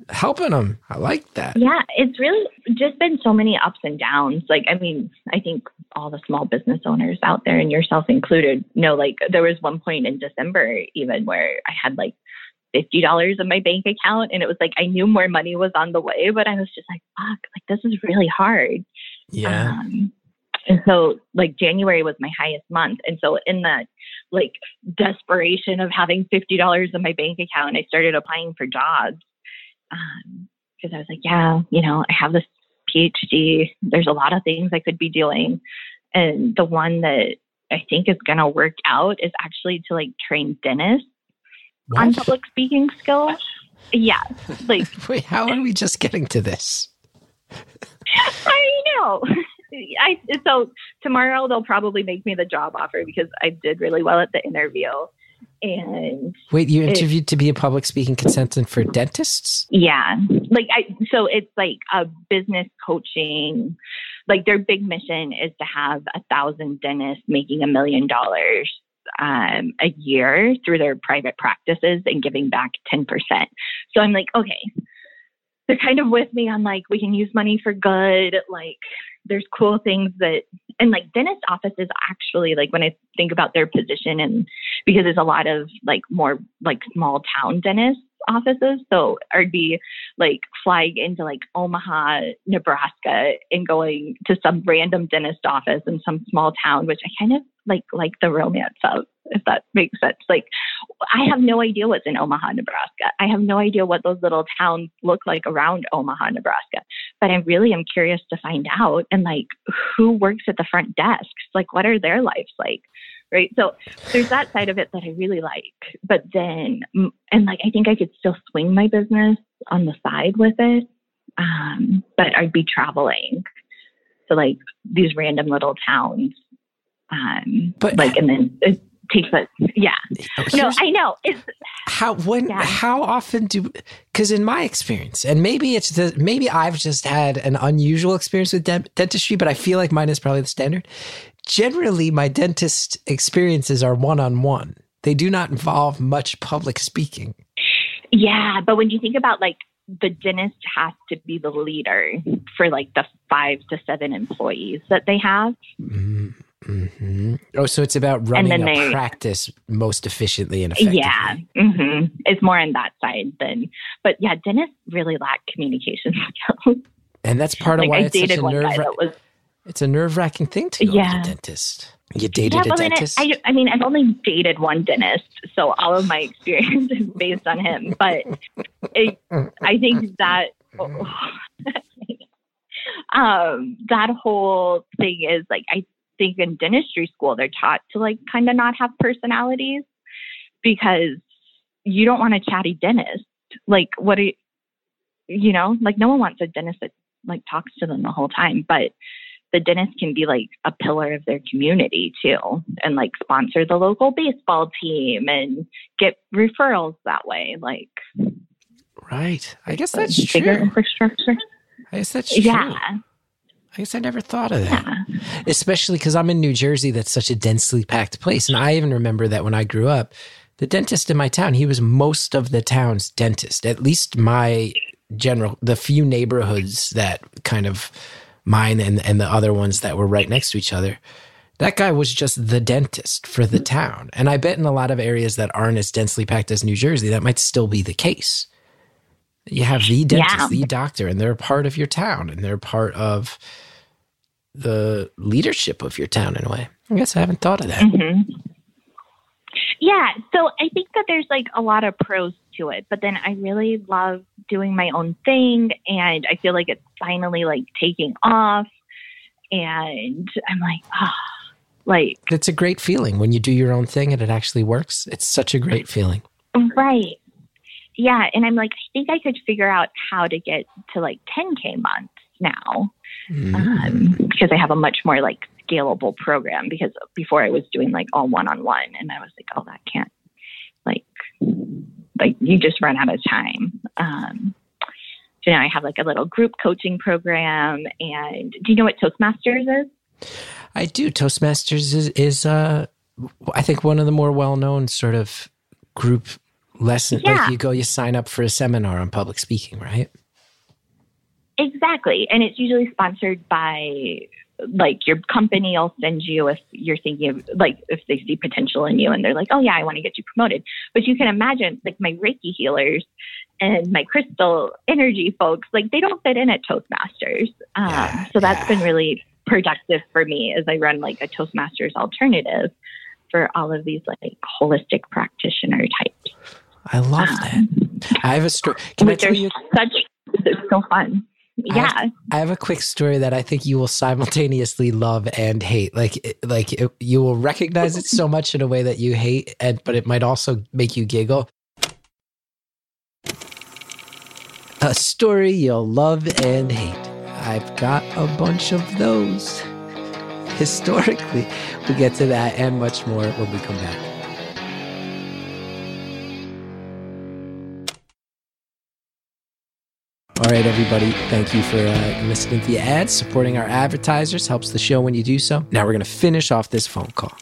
helping them. I like that. Yeah, it's really just been so many ups and downs. Like, I mean, I think all the small business owners out there, and yourself included, know, like there was one point in December even where I had like fifty dollars in my bank account, and it was like I knew more money was on the way, but I was just like, fuck, like this is really hard. Yeah. Um, and so, like, January was my highest month. And so, in that, like, desperation of having $50 in my bank account, I started applying for jobs Um, because I was like, yeah, you know, I have this PhD. There's a lot of things I could be doing. And the one that I think is going to work out is actually to like train dentists on public speaking skills. Yeah. Like, [LAUGHS] Wait, how are we just getting to this? [LAUGHS] I know. I so tomorrow they'll probably make me the job offer because I did really well at the interview. And Wait, you It- interviewed to be a public speaking consultant for dentists? yeah, like I so it's like a business coaching. Like their big mission is to have a thousand dentists making a million dollars um, a year through their private practices and giving back ten percent. So I'm like, okay, they're kind of with me on like we can use money for good. Like there's cool things that and like dentist offices actually like when I think about their position and because there's a lot of like more like small town dentist offices. So I'd be like flying into like Omaha, Nebraska and going to some random dentist office in some small town, which I kind of like like the romance of, if that makes sense. Like I have no idea what's in Omaha, Nebraska. I have no idea what those little towns look like around Omaha, Nebraska. But I really am curious to find out and like who works at the front desks. Like what are their lives like? Right. So there's that side of it that I really like. But then and like I think I could still swing my business on the side with it. Um, but I'd be traveling to like these random little towns. Um, But- like, and then it takes a, yeah. No, I know. It's, how when Yeah. how often do because in my experience and maybe it's the maybe i've just had an unusual experience with dent- dentistry but i feel like mine is probably the standard generally my dentist experiences are one-on-one they do not involve much public speaking yeah. But when you think about like the dentist has to be the leader for like the five to seven employees that they have. mm-hmm. oh so it's about running a they- practice most efficiently and effectively Yeah, hmm it's more on that side than. But yeah, dentists really lack communication [LAUGHS] skills. and that's part of like why I it's such a one nerve that was. It's a nerve-wracking thing to go to the dentist you dated Yeah, a but then dentist I, I mean, I've only dated one dentist, so all of my experience [LAUGHS] is based on him. But it, I think that [LAUGHS] um, that whole thing is like I think in dentistry school they're taught to like kind of not have personalities because you don't want a chatty dentist. Like what do you, you know, like no one wants a dentist that like talks to them the whole time, but the dentist can be like a pillar of their community too and like sponsor the local baseball team and get referrals that way like right i guess that's bigger true infrastructure I guess that's true. yeah I guess I never thought of that. yeah Especially because I'm in New Jersey, that's such a densely packed place. And I even remember that when I grew up, the dentist in my town, he was most of the town's dentist, at least my general, the few neighborhoods that kind of mine and, and the other ones that were right next to each other. That guy was just the dentist for the town. And I bet in a lot of areas that aren't as densely packed as New Jersey, that might still be the case. You have the dentist, Yeah. the doctor, and they're a part of your town and they're part of the leadership of your town in a way. I guess I haven't thought of that. hmm yeah so i think that there's like a lot of pros to it but then i really love doing my own thing and i feel like it's finally like taking off and i'm like ah like It's a great feeling when you do your own thing and it actually works. It's such a great feeling. Right. Yeah. And I'm like, I think I could figure out how to get to like 10K months now Mm. um, because I have a much more like scalable program. Because before I was doing like all one on one, and I was like, oh, that can't, like, like you just run out of time. Um, so now I have like a little group coaching program. And do you know what Toastmasters is? I do. Toastmasters is, is uh, I think, one of the more well known sort of group lessons. Yeah. Like you go, you sign up for a seminar on public speaking, right? Exactly. And it's usually sponsored by like your company will send you if you're thinking of like if they see potential in you and they're like, Oh yeah, I want to get you promoted. But you can imagine like my Reiki healers and my crystal energy folks, like they don't fit in at Toastmasters. Um, Yeah, so that's yeah. been really productive for me as I run like a Toastmasters alternative for all of these like holistic practitioner types. I love that. I have a story. Can I tell you? such it's so fun. Yeah. I have a quick story that I think you will simultaneously love and hate. Like, like it, you will recognize it so much in a way that you hate, and but it might also make you giggle. A story you'll love and hate. I've got a bunch of those. Historically, we'll get to that and much more when we come back. All right, everybody. Thank you for uh, listening the ads. Supporting our advertisers helps the show when you do so. Now we're going to finish off this phone call.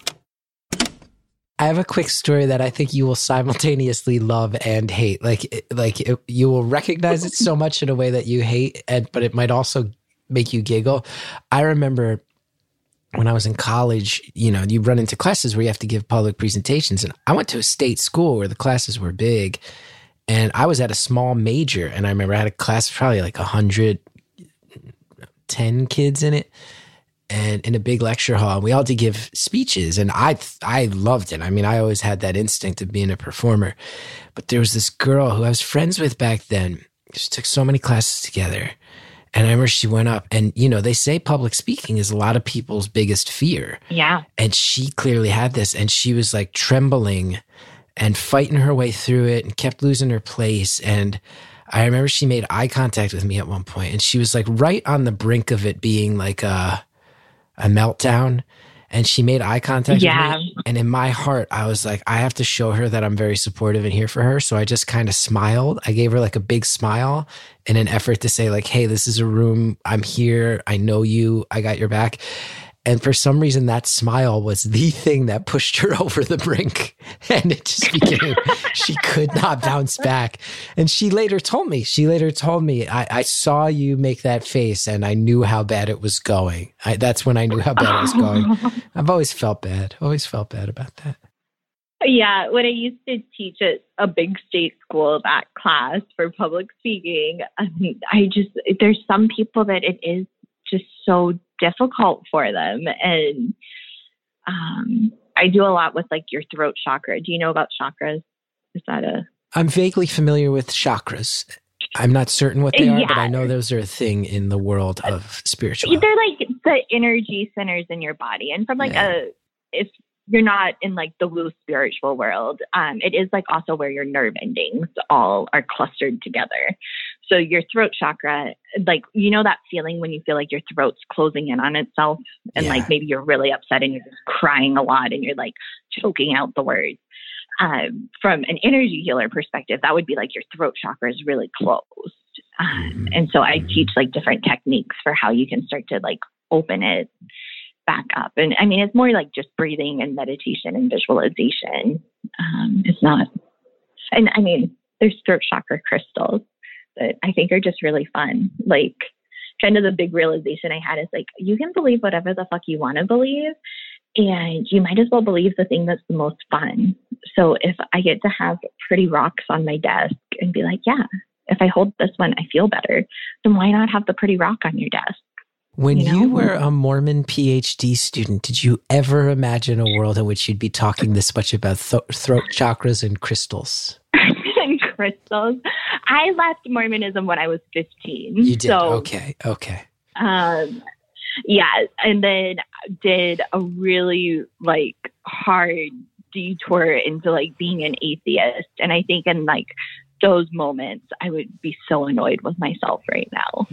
I have a quick story that I think you will simultaneously love and hate. Like, like it, you will recognize it so much in a way that you hate, and but it might also make you giggle. I remember when I was in college, you know, you run into classes where you have to give public presentations, and I went to a state school where the classes were big, and I was at a small major, and I remember I had a class of probably like a hundred ten kids in it, and in a big lecture hall, and we all had to give speeches, and I I loved it. I mean, I always had that instinct of being a performer, but there was this girl who I was friends with back then. She took so many classes together. And I remember she went up, and you know, they say public speaking is a lot of people's biggest fear Yeah. and she clearly had this and she was like trembling and fighting her way through it and kept losing her place and I remember she made eye contact with me at one point and she was like right on the brink of it being like a, a meltdown. And she made eye contact Yeah. with me. And in my heart, I was like, I have to show her that I'm very supportive and here for her. So I just kind of smiled. I gave her like a big smile in an effort to say, like, hey, this is a room. I'm here. I know you. I got your back. And for some reason, that smile was the thing that pushed her [LAUGHS] over the brink. And it just became, she could not bounce back. And she later told me, she later told me, I, I saw you make that face and I knew how bad it was going. I, that's when I knew how bad it was going. [LAUGHS] I've always felt bad, always felt bad about that. Yeah, when I used to teach at a big state school, that class for public speaking, I mean, I just there's some people that it is just so difficult for them, and um, I do a lot with like your throat chakra. Do you know about chakras? Is that a I'm vaguely familiar with chakras. I'm not certain what they are, but I know those are a thing in the world of spiritual. they're like the energy centers in your body, and from like Yeah. a if you're not in like the woo spiritual world, um, it is like also where your nerve endings all are clustered together. So your throat chakra, like you know that feeling when you feel like your throat's closing in on itself, and Yeah. like maybe you're really upset and you're just crying a lot and you're like choking out the words. Um, from an energy healer perspective, that would be like your throat chakra is really closed. Um, Mhm. and so I Mhm. teach like different techniques for how you can start to like open it back up. And I mean, it's more like just breathing and meditation and visualization. Um, it's not, and I mean, there's throat chakra crystals that I think are just really fun. Like, kind of the big realization I had is like, you can believe whatever the fuck you want to believe. And you might as well believe the thing that's the most fun. So if I get to have pretty rocks on my desk and be like, yeah, if I hold this one, I feel better, then why not have the pretty rock on your desk? When you you, were a Mormon PhD student, did you ever imagine a world in which you'd be talking this much about th- throat chakras and crystals? [LAUGHS] and [LAUGHS] crystals. I left Mormonism when I was 15. You did. So, okay. Okay. um, yeah, and then did a really like hard detour into like being an atheist. And I think in like those moments, I would be so annoyed with myself right now.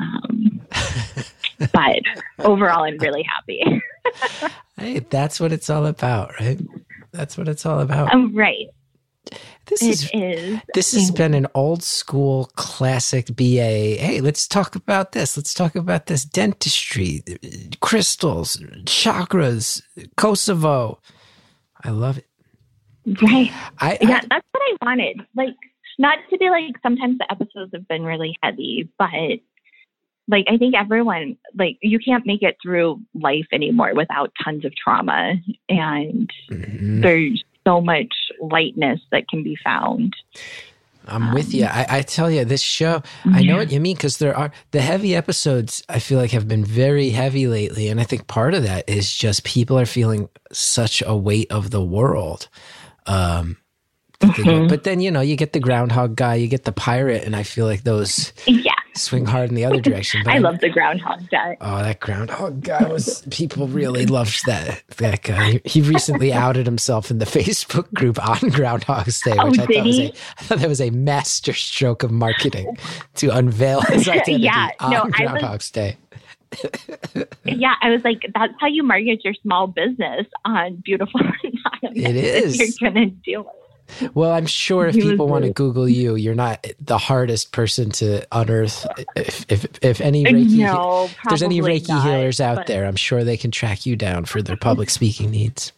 Um, [LAUGHS] but overall, I'm really happy. [LAUGHS] Hey, that's what it's all about, right? That's what it's all about. I'm right. This is is. This has been an old school classic BA. Hey, let's talk about this. Let's talk about this dentistry, crystals, chakras, Kosovo. I love it. Right. I, yeah, I that's what I wanted. Like, not to be like, sometimes the episodes have been really heavy, but like, I think everyone, like, you can't make it through life anymore without tons of trauma. And Mhm. there's so much lightness that can be found. I'm with you. I, I tell you, this show, I know what you mean because there are the heavy episodes. I feel like have been very heavy lately, and I think part of that is just people are feeling such a weight of the world. Um, that they go- Mhm. But then you know, you get the groundhog guy, you get the pirate, and I feel like those [LAUGHS] Yeah, swing hard in the other direction. But [LAUGHS] I love the Groundhog Day. Oh, that groundhog guy was people really loved that that guy. He, recently [LAUGHS] outed himself in the Facebook group on Groundhog's Day, Oh, which I thought was a I thought that was a master stroke of marketing to unveil [LAUGHS] his identity Yeah, on no, I was- Day. Yeah, I was like, that's how you market your small business on Beautiful. It is. You're to do it. Well, I'm sure if He people want to Google you, you're not the hardest person to unearth. If if, if any Reiki, no, there's any Reiki not, healers out but- there, I'm sure they can track you down for their [LAUGHS] public speaking needs.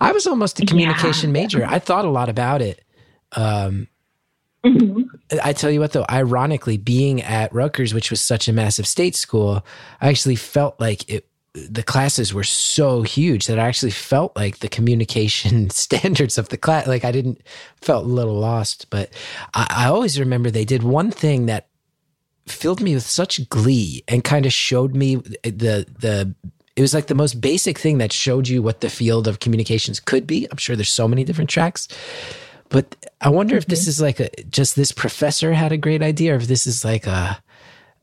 I was almost a Yeah. communication major. I thought a lot about it. Um, Mhm. I tell you what, though, ironically, being at Rutgers, which was such a massive state school, I actually felt like it. The classes were so huge that I actually felt like the communication [LAUGHS] standards of the class. Like I didn't felt a little lost, but I, I always remember they did one thing that filled me with such glee and kind of showed me the the it was like the most basic thing that showed you what the field of communications could be. I'm sure there's so many different tracks. But I wonder if this mm-hmm. is like a just this professor had a great idea or if this is like a,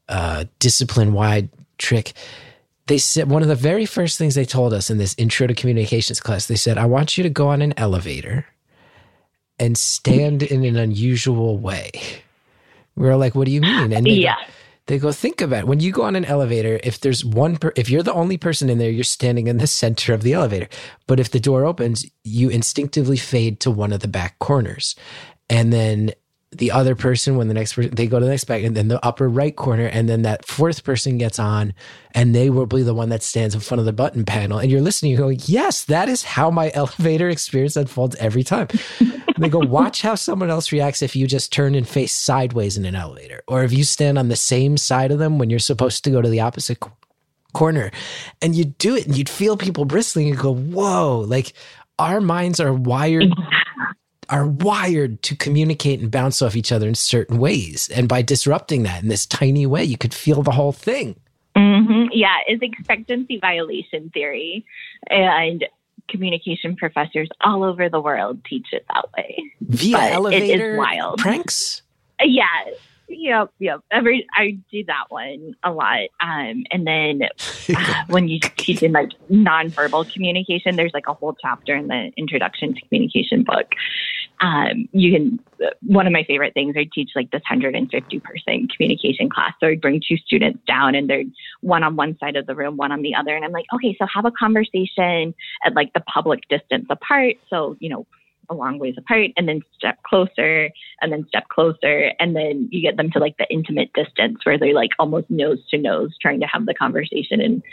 a discipline wide trick. They said one of the very first things they told us in this intro to communications class, they said, I want you to go on an elevator and stand in an unusual way. We are like, what do you mean? And they yeah. go, they go, think about it. When you go on an elevator, if there's one, per- if you're the only person in there, you're standing in the center of the elevator. But if the door opens, you instinctively fade to one of the back corners. And then the other person, when the next person, they go to the next back, and then the upper right corner, and then that fourth person gets on, and they will be the one that stands in front of the button panel. And you're listening, you're going, yes, that is how my [LAUGHS] elevator experience unfolds every time. And they go, [LAUGHS] watch how someone else reacts if you just turn and face sideways in an elevator, or if you stand on the same side of them when you're supposed to go to the opposite co- corner. And you do it, and you'd feel people bristling and go, whoa, like our minds are wired [LAUGHS] are wired to communicate and bounce off each other in certain ways. And by disrupting that in this tiny way, you could feel the whole thing. hmm Yeah, it's expectancy violation theory. And communication professors all over the world teach it that way. Via But it is wild. pranks. Uh, Yeah. Yep, yep. Every I do that one a lot. Um, and then [LAUGHS] uh, when you teach in like nonverbal communication, there's like a whole chapter in the Introduction to Communication book. Um, you can. One of my favorite things, I teach like this 150 person communication class. So I bring two students down, and they're one on one side of the room, one on the other, and I'm like, okay, so have a conversation at like the public distance apart. So you know, a long ways apart, and then step closer, and then step closer, and then you get them to like the intimate distance where they're like almost nose to nose trying to have the conversation, and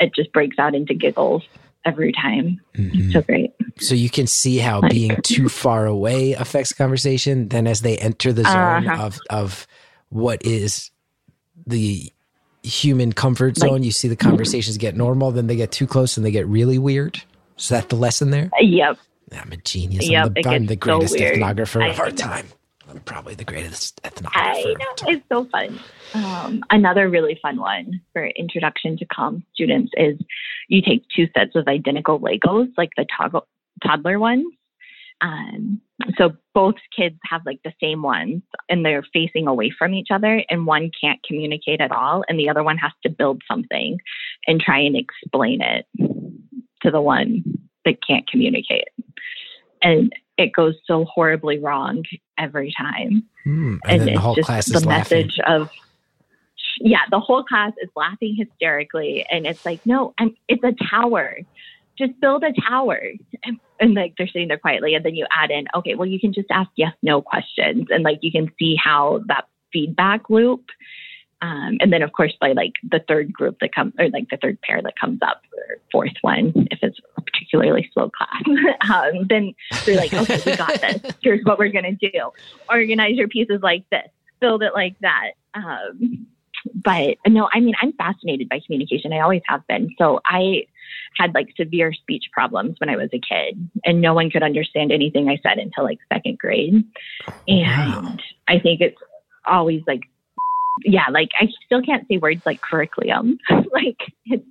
it just breaks out into giggles every time. Mhm. So great. So you can see how Like- being too far away affects conversation. Then as they enter the zone Uh-huh. of of what is the human comfort Like- zone, you see the conversations get normal, then they get too close and they get really weird. Is that the lesson there? Yep. I'm a genius. Yep, I'm, the, I'm the greatest weird. ethnographer I of our time. I'm probably the greatest ethnographer. I know it's so fun. Um, another really fun one for introduction to calm students is you take two sets of identical Legos, like the toggle, toddler ones. Um, so both kids have like the same ones and they're facing away from each other and one can't communicate at all and the other one has to build something and try and explain it to the one that can't communicate. And it goes so horribly wrong every time. Hmm. And, then the it's whole just class the is laughing. message of yeah the whole class is laughing hysterically. And it's like no I'm, it's a tower. Just build a tower. And, and like they're sitting there quietly. And then you add in okay well you can just ask yes no questions. And like you can see how that feedback loop um, and then of course by like the third group that comes or like the third pair that comes up or fourth one if it's a particularly slow class [LAUGHS] um, then they're like okay we got this. Here's what we're going to do. Organize your pieces like this. Build it like that. Um, but no i mean i'm fascinated by communication. I always have been. So i had like severe speech problems when i was a kid and no one could understand anything i said until like second grade. And Wow. i think it's always like yeah like i still can't say words like curriculum [LAUGHS] like it's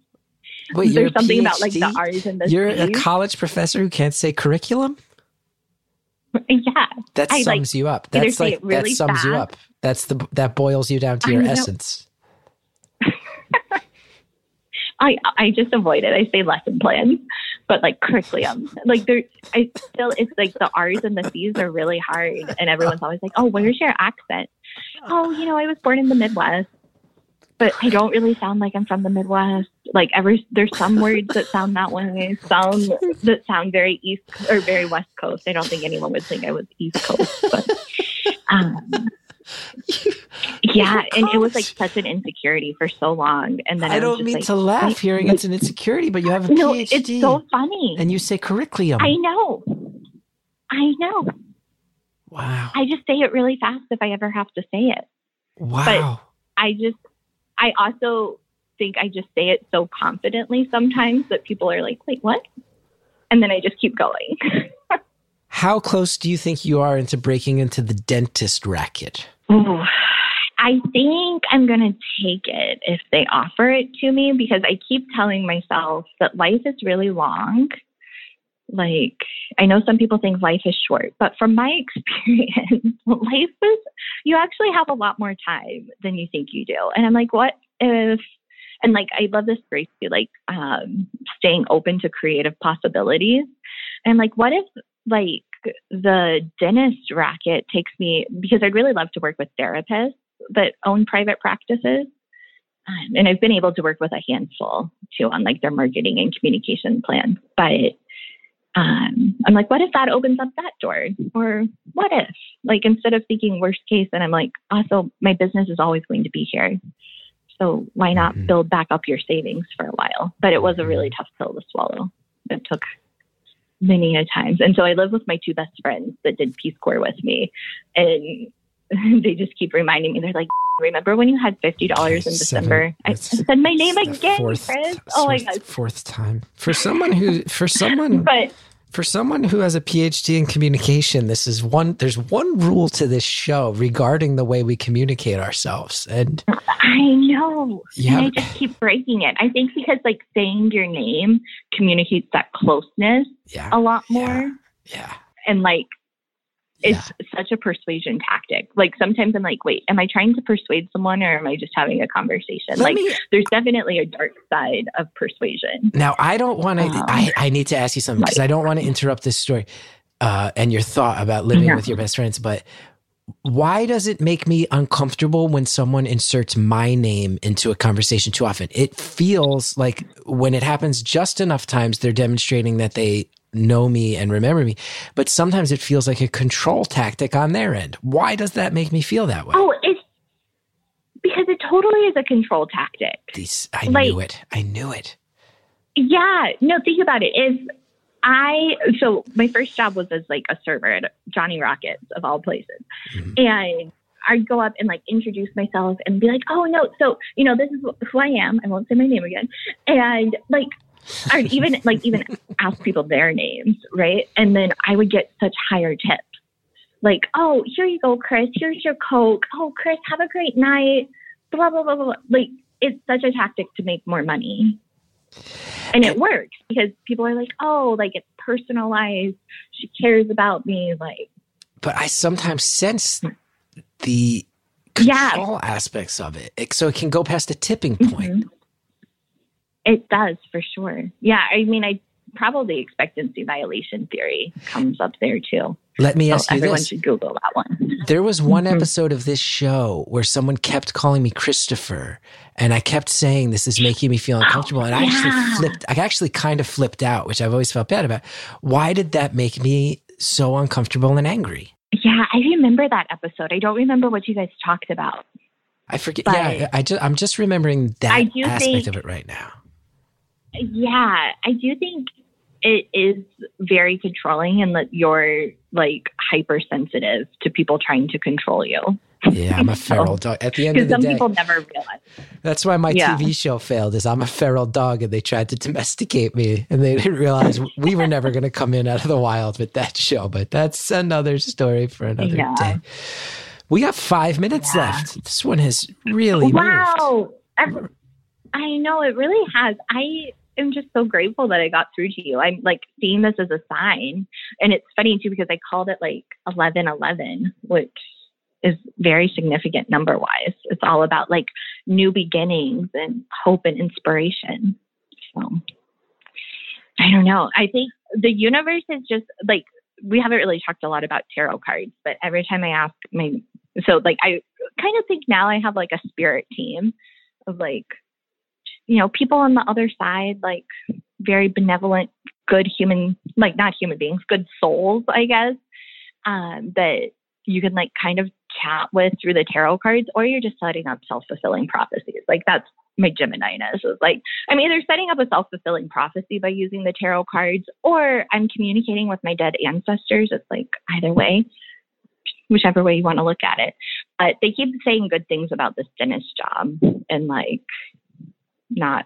Wait, there's something about like the r's and the You're a college professor who can't say curriculum? yeah That I, like, sums you up. That's like really that sums you up. That's the that boils you down to your know. essence. [LAUGHS] I I just avoid it. I say lesson plans, but like curriculum, like there, I still it's like the R's and the C's are really hard, and everyone's always like, "Oh, where's your accent?" Oh, you know, I was born in the Midwest, but I don't really sound like I'm from the Midwest. Like every there's some words that sound that way, some that sound very East or very West Coast. I don't think anyone would think I was East Coast, but um, [LAUGHS] yeah, oh and it was like such an insecurity for so long, and then I, I don't mean like, to laugh hearing it's an insecurity, but you have a no, PhD it's so funny. and you say curriculum. I know. I know. wow. I just say it really fast if I ever have to say it. wow. I just, I also think I just say it so confidently sometimes that people are like, wait, what? And then I just keep going. [LAUGHS] How close do you think you are into breaking into the dentist racket? Ooh, I think I'm going to take it if they offer it to me because I keep telling myself that life is really long. Like, I know some people think life is short, but from my [LAUGHS] experience, life is, you actually have a lot more time than you think you do. And I'm like, what if, and like, I love this phrase, too, like, um, staying open to creative possibilities. And like, what if, like, the dentist racket takes me because I'd really love to work with therapists that own private practices. Um, and I've been able to work with a handful too on like their marketing and communication plan. But um, I'm like, what if that opens up that door? Or what if, like, instead of thinking worst case, and I'm like, also, my business is always going to be here. So why not Mhm. build back up your savings for a while? But it was a really tough pill to swallow. It took many a times. And so I live with my two best friends that did Peace Corps with me. And [LAUGHS] they just keep reminding me, they're like, remember when you had $50 in Seven- December? I it's- said my name again, fourth- Chris. Oh my fourth- God. Fourth time for someone who for [LAUGHS] someone But for someone who has a PhD in communication. This is one. There's one rule to this show regarding the way we communicate ourselves, and I know. Yeah. And I just keep breaking it. I think because like saying your name communicates that closeness yeah, a lot more. Yeah. yeah, And like yeah. it's such a persuasion tactic. Like sometimes I'm like, wait, am I trying to persuade someone or am I just having a conversation? Let like me there's definitely a dark side of persuasion. Now, I don't want to. Um, I, I need to ask you something because I don't want to interrupt this story uh, and your thought about living Yeah. with your best friends. But why does it make me uncomfortable when someone inserts my name into a conversation too often? It feels like when it happens just enough times, they're demonstrating that they know me and remember me. But sometimes it feels like a control tactic on their end. Why does that make me feel that way? Oh, it's because it totally is a control tactic. These, I like- knew it. I knew it. Yeah, no, think about it. Is I so my first job was as like a server at Johnny Rockets of all places, Mhm. and I'd go up and like introduce myself and be like, "Oh no, so you know this is who I am. I won't say my name again," and like. I'd even like even ask people their names, right? And then I would get such higher tips. Like, oh, here you go, Chris. Here's your Coke. Oh, Chris, have a great night. Blah blah blah blah. Like, it's such a tactic to make more money. And it works because people are like, oh, like it's personalized. She cares about me. Like, but I sometimes sense the Yeah. control aspects of it. So it can go past a tipping point. Mhm. It does for sure. Yeah. I mean, I probably expectancy violation theory comes up there too. Let me So ask you this. everyone this. should Google that one. [LAUGHS] There was one Mhm. episode of this show where someone kept calling me Christopher, and I kept saying, This is making me feel uncomfortable. And I yeah. actually flipped, I actually kind of flipped out, which I've always felt bad about. Why did that make me so uncomfortable and angry? Yeah. I remember that episode. I don't remember what you guys talked about. I forget. But- yeah, I just, I'm just remembering that I do aspect think- of it right now. Yeah, I do think it is very controlling and that you're like hypersensitive to people trying to control you. Yeah, I'm a [LAUGHS] feral dog. At the end of the some day, people never realize. That's why my Yeah. TV show failed. Is I'm a feral dog, and they tried to domesticate me, and they didn't realize we were never going to come in out of the wild with that show. But that's another story for another Yeah. day. We got five minutes Yeah. left. This one has really moved. Wow. I, know it really has. I am just so grateful that I got through to you. I'm like seeing this as a sign. And it's funny too because I called it like 1111, which is very significant number wise. It's all about like new beginnings and hope and inspiration. So I don't know. I think the universe is just like we haven't really talked a lot about tarot cards, but every time I ask my so like I kind of think now I have like a spirit team of like you know people on the other side like very benevolent good human like not human beings good souls i guess um that you can like kind of chat with through the tarot cards or you're just setting up self-fulfilling prophecies like that's my Gemini-ness is like I'm either setting up a self-fulfilling prophecy by using the tarot cards or I'm communicating with my dead ancestors. It's like either way, whichever way you want to look at it. But they keep saying good things about this dentist job and like not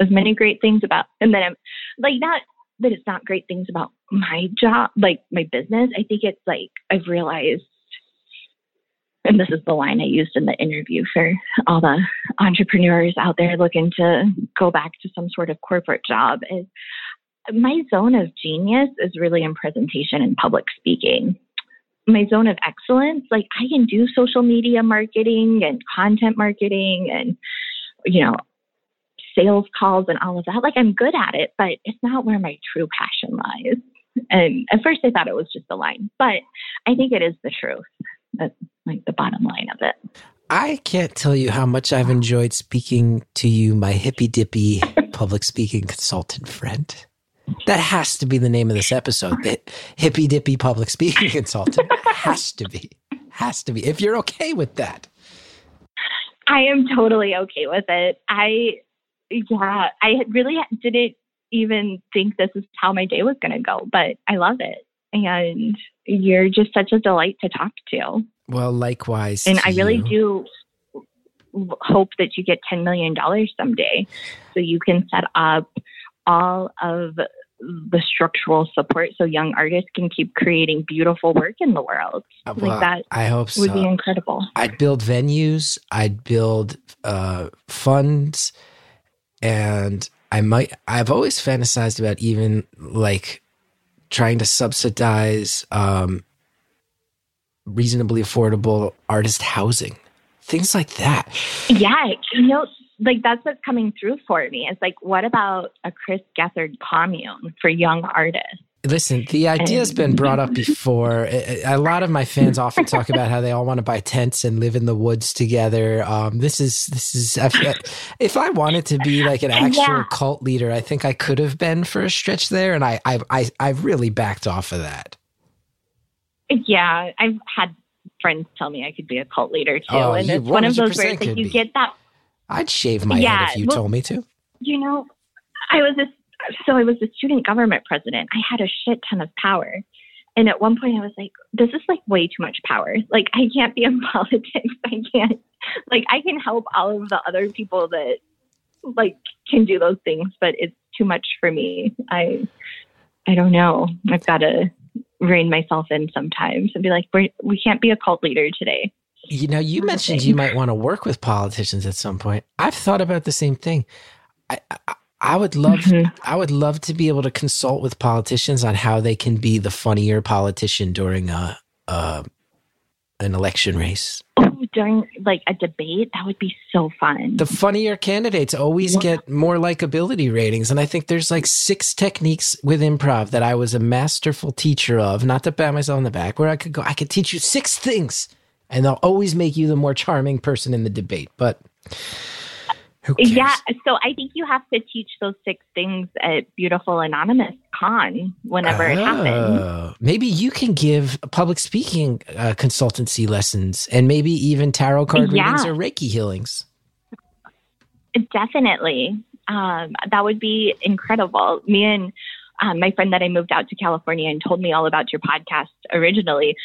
as many great things about and then I'm like not that it's not great things about my job, like my business. I think it's like I've realized and this is the line I used in the interview for all the entrepreneurs out there looking to go back to some sort of corporate job is my zone of genius is really in presentation and public speaking. My zone of excellence, like I can do social media marketing and content marketing and, you know, sales calls and all of that. Like I'm good at it, but it's not where my true passion lies. And at first I thought it was just a line, but I think it is the truth. That's like the bottom line of it. I can't tell you how much I've enjoyed speaking to you, my hippy dippy [LAUGHS] public speaking consultant friend. That has to be the name of this episode. The hippy dippy public speaking consultant has to be. Has to be. If you're okay with that. I am totally okay with it. I, yeah, I really didn't even think this is how my day was going to go, but I love it. And you're just such a delight to talk to. Well, likewise. And I really you. do hope that you get $10 million someday so you can set up all of the structural support so young artists can keep creating beautiful work in the world. Uh, well, like that I hope so. would be incredible. I'd build venues, I'd build uh, funds, and I might. I've always fantasized about even like trying to subsidize um, reasonably affordable artist housing, things like that. Yeah, you know, like that's what's coming through for me. It's like, what about a Chris Gethard commune for young artists? Listen, the idea's been brought up before. A lot of my fans often talk about how they all want to buy tents and live in the woods together. Um, this is this is if I wanted to be like an actual Yeah. cult leader, I think I could have been for a stretch there, and I I I I've really backed off of that. Yeah, I've had friends tell me I could be a cult leader too, Oh, and it's one of those where 100% it's like you be. get that. I'd shave my Yeah, head if you well- told me to. You know, I was a so I was the student government president. I had a shit ton of power. And at one point I was like, this is like way too much power. Like I can't be in [LAUGHS] politics. I can't like I can help all of the other people that like can do those things, but it's too much for me. I I don't know. I've got to rein myself in sometimes and be like, We're, we can't be a cult leader today. You know, you mentioned you might want to work with politicians at some point. I've thought about the same thing. I, I, I would love, Mhm. I would love to be able to consult with politicians on how they can be the funnier politician during a, a an election race. During like a debate, that would be so fun. The funnier candidates always get more likability ratings, and I think there's like six techniques with improv that I was a masterful teacher of. Not to pat myself on the back, where I could go, I could teach you six things, and they'll always make you the more charming person in the debate. But? Yeah, so I think you have to teach those six things at Beautiful Anonymous Con whenever it happens. Oh, Maybe you can give public speaking uh, consultancy lessons and maybe even tarot card Yeah. readings or Reiki healings. Definitely. Um, that would be incredible. Me and um, my friend that I moved out to California and told me all about your podcast originally,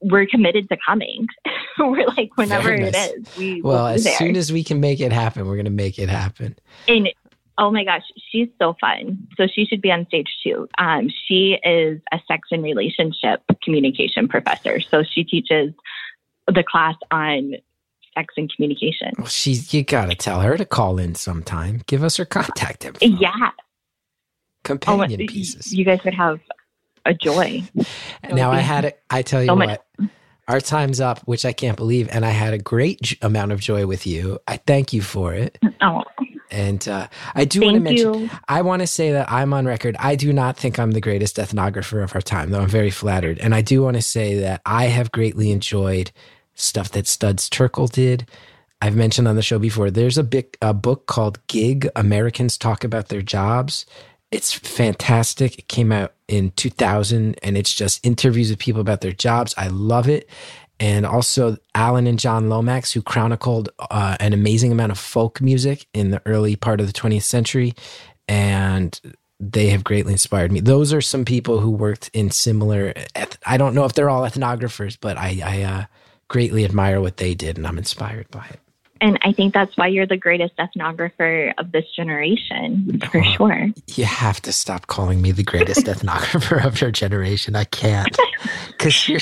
we're committed to coming. [LAUGHS] we're like, whenever Very it nice. is, we Well, as there. soon as we can make it happen, we're going to make it happen. and oh my gosh, she's so fun. So she should be on stage too. Um, she is a sex and relationship communication professor. So she teaches the class on sex and communication. Well, she's you got to tell her to call in sometime. Give us her contact info. Yeah. Oh, companion y- pieces. You guys would have a joy. now I had it. I tell you so what, much- our time's up, which I can't believe, and I had a great j- amount of joy with you. I thank you for it, Oh, and uh, I do want to mention. you. I want to say that I'm on record. I do not think I'm the greatest ethnographer of our time, though I'm very flattered. And I do want to say that I have greatly enjoyed stuff that Studs Terkel did. I've mentioned on the show before. There's a big a book called Gig Americans Talk About Their Jobs. It's fantastic. It came out in 2000 and it's just interviews with people about their jobs. I love it. And also Alan and John Lomax, who chronicled uh, an amazing amount of folk music in the early part of the 20th century. And they have greatly inspired me. Those are some people who worked in similar. Eth- I don't know if they're all ethnographers, but I, I uh, greatly admire what they did, and I'm inspired by it. And I think that's why you're the greatest ethnographer of this generation, for Oh. sure. You have to stop calling me the greatest [LAUGHS] ethnographer of your generation. I can't, because you're.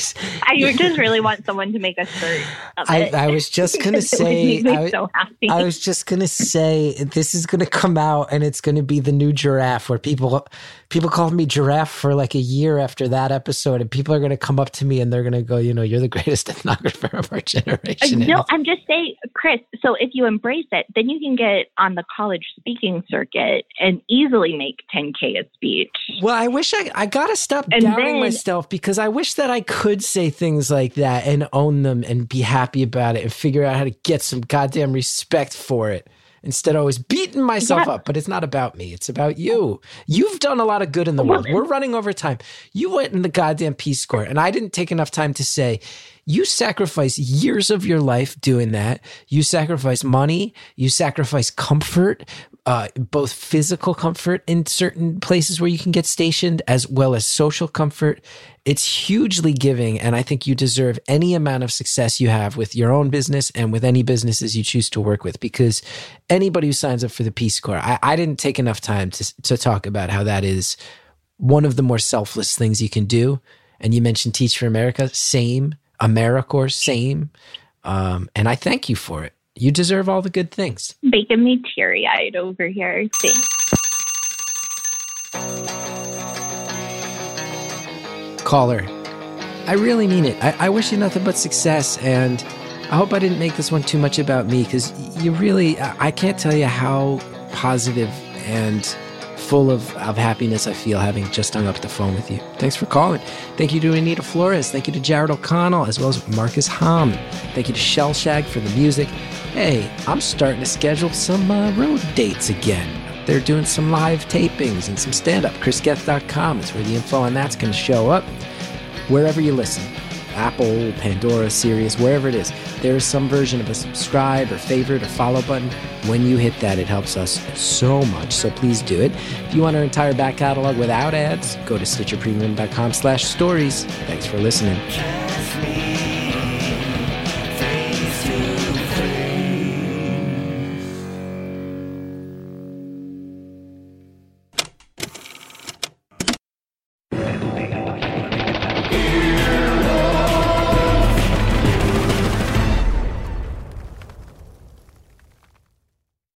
I just really want someone to make a shirt of I. I was just gonna [LAUGHS] say. I, so happy. I was just gonna say this is gonna come out and it's gonna be the new giraffe where people people called me giraffe for like a year after that episode and people are gonna come up to me and they're gonna go, you know, you're the greatest [LAUGHS] ethnographer of our generation. Uh, and no, I'm just saying, Chris, so if you embrace it, then you can get on the college speaking circuit and easily make 10K a speech. Well, I wish I I gotta stop And doubting then- myself because I wish that I could say things like that and own them and be happy about it and figure out how to get some goddamn respect for it instead of always beating myself Yeah. up. But it's not about me; it's about you. You've done a lot of good in the world. We're running over time. You went in the goddamn Peace Corps, and I didn't take enough time to say. You sacrifice years of your life doing that. You sacrifice money. You sacrifice comfort, uh, both physical comfort in certain places where you can get stationed, as well as social comfort. It's hugely giving, and I think you deserve any amount of success you have with your own business and with any businesses you choose to work with. Because anybody who signs up for the Peace Corps, I, I didn't take enough time to to talk about how that is one of the more selfless things you can do. And you mentioned Teach for America, same. AmeriCorps, same. Um, and I thank you for it. You deserve all the good things. Making me teary eyed over here. Thanks. Caller, I really mean it. I, I wish you nothing but success. And I hope I didn't make this one too much about me because you really, I I can't tell you how positive and full of, of happiness I feel having just hung up the phone with you. Thanks for calling. Thank you to Anita Flores. Thank you to Jared O'Connell, as well as Marcus Hom. Thank you to Shellshag for the music. Hey, I'm starting to schedule some uh, road dates again. They're doing some live tapings and some stand up. ChrisGethard.com is where the info on that's going to show up. Wherever you listen Apple, Pandora, Sirius, wherever it is, there is some version of a subscribe or favorite or follow button. When you hit that, it helps us so much. So please do it. If you want our entire back catalog without ads, go to stitcherpremium.com slash stories. Thanks for listening.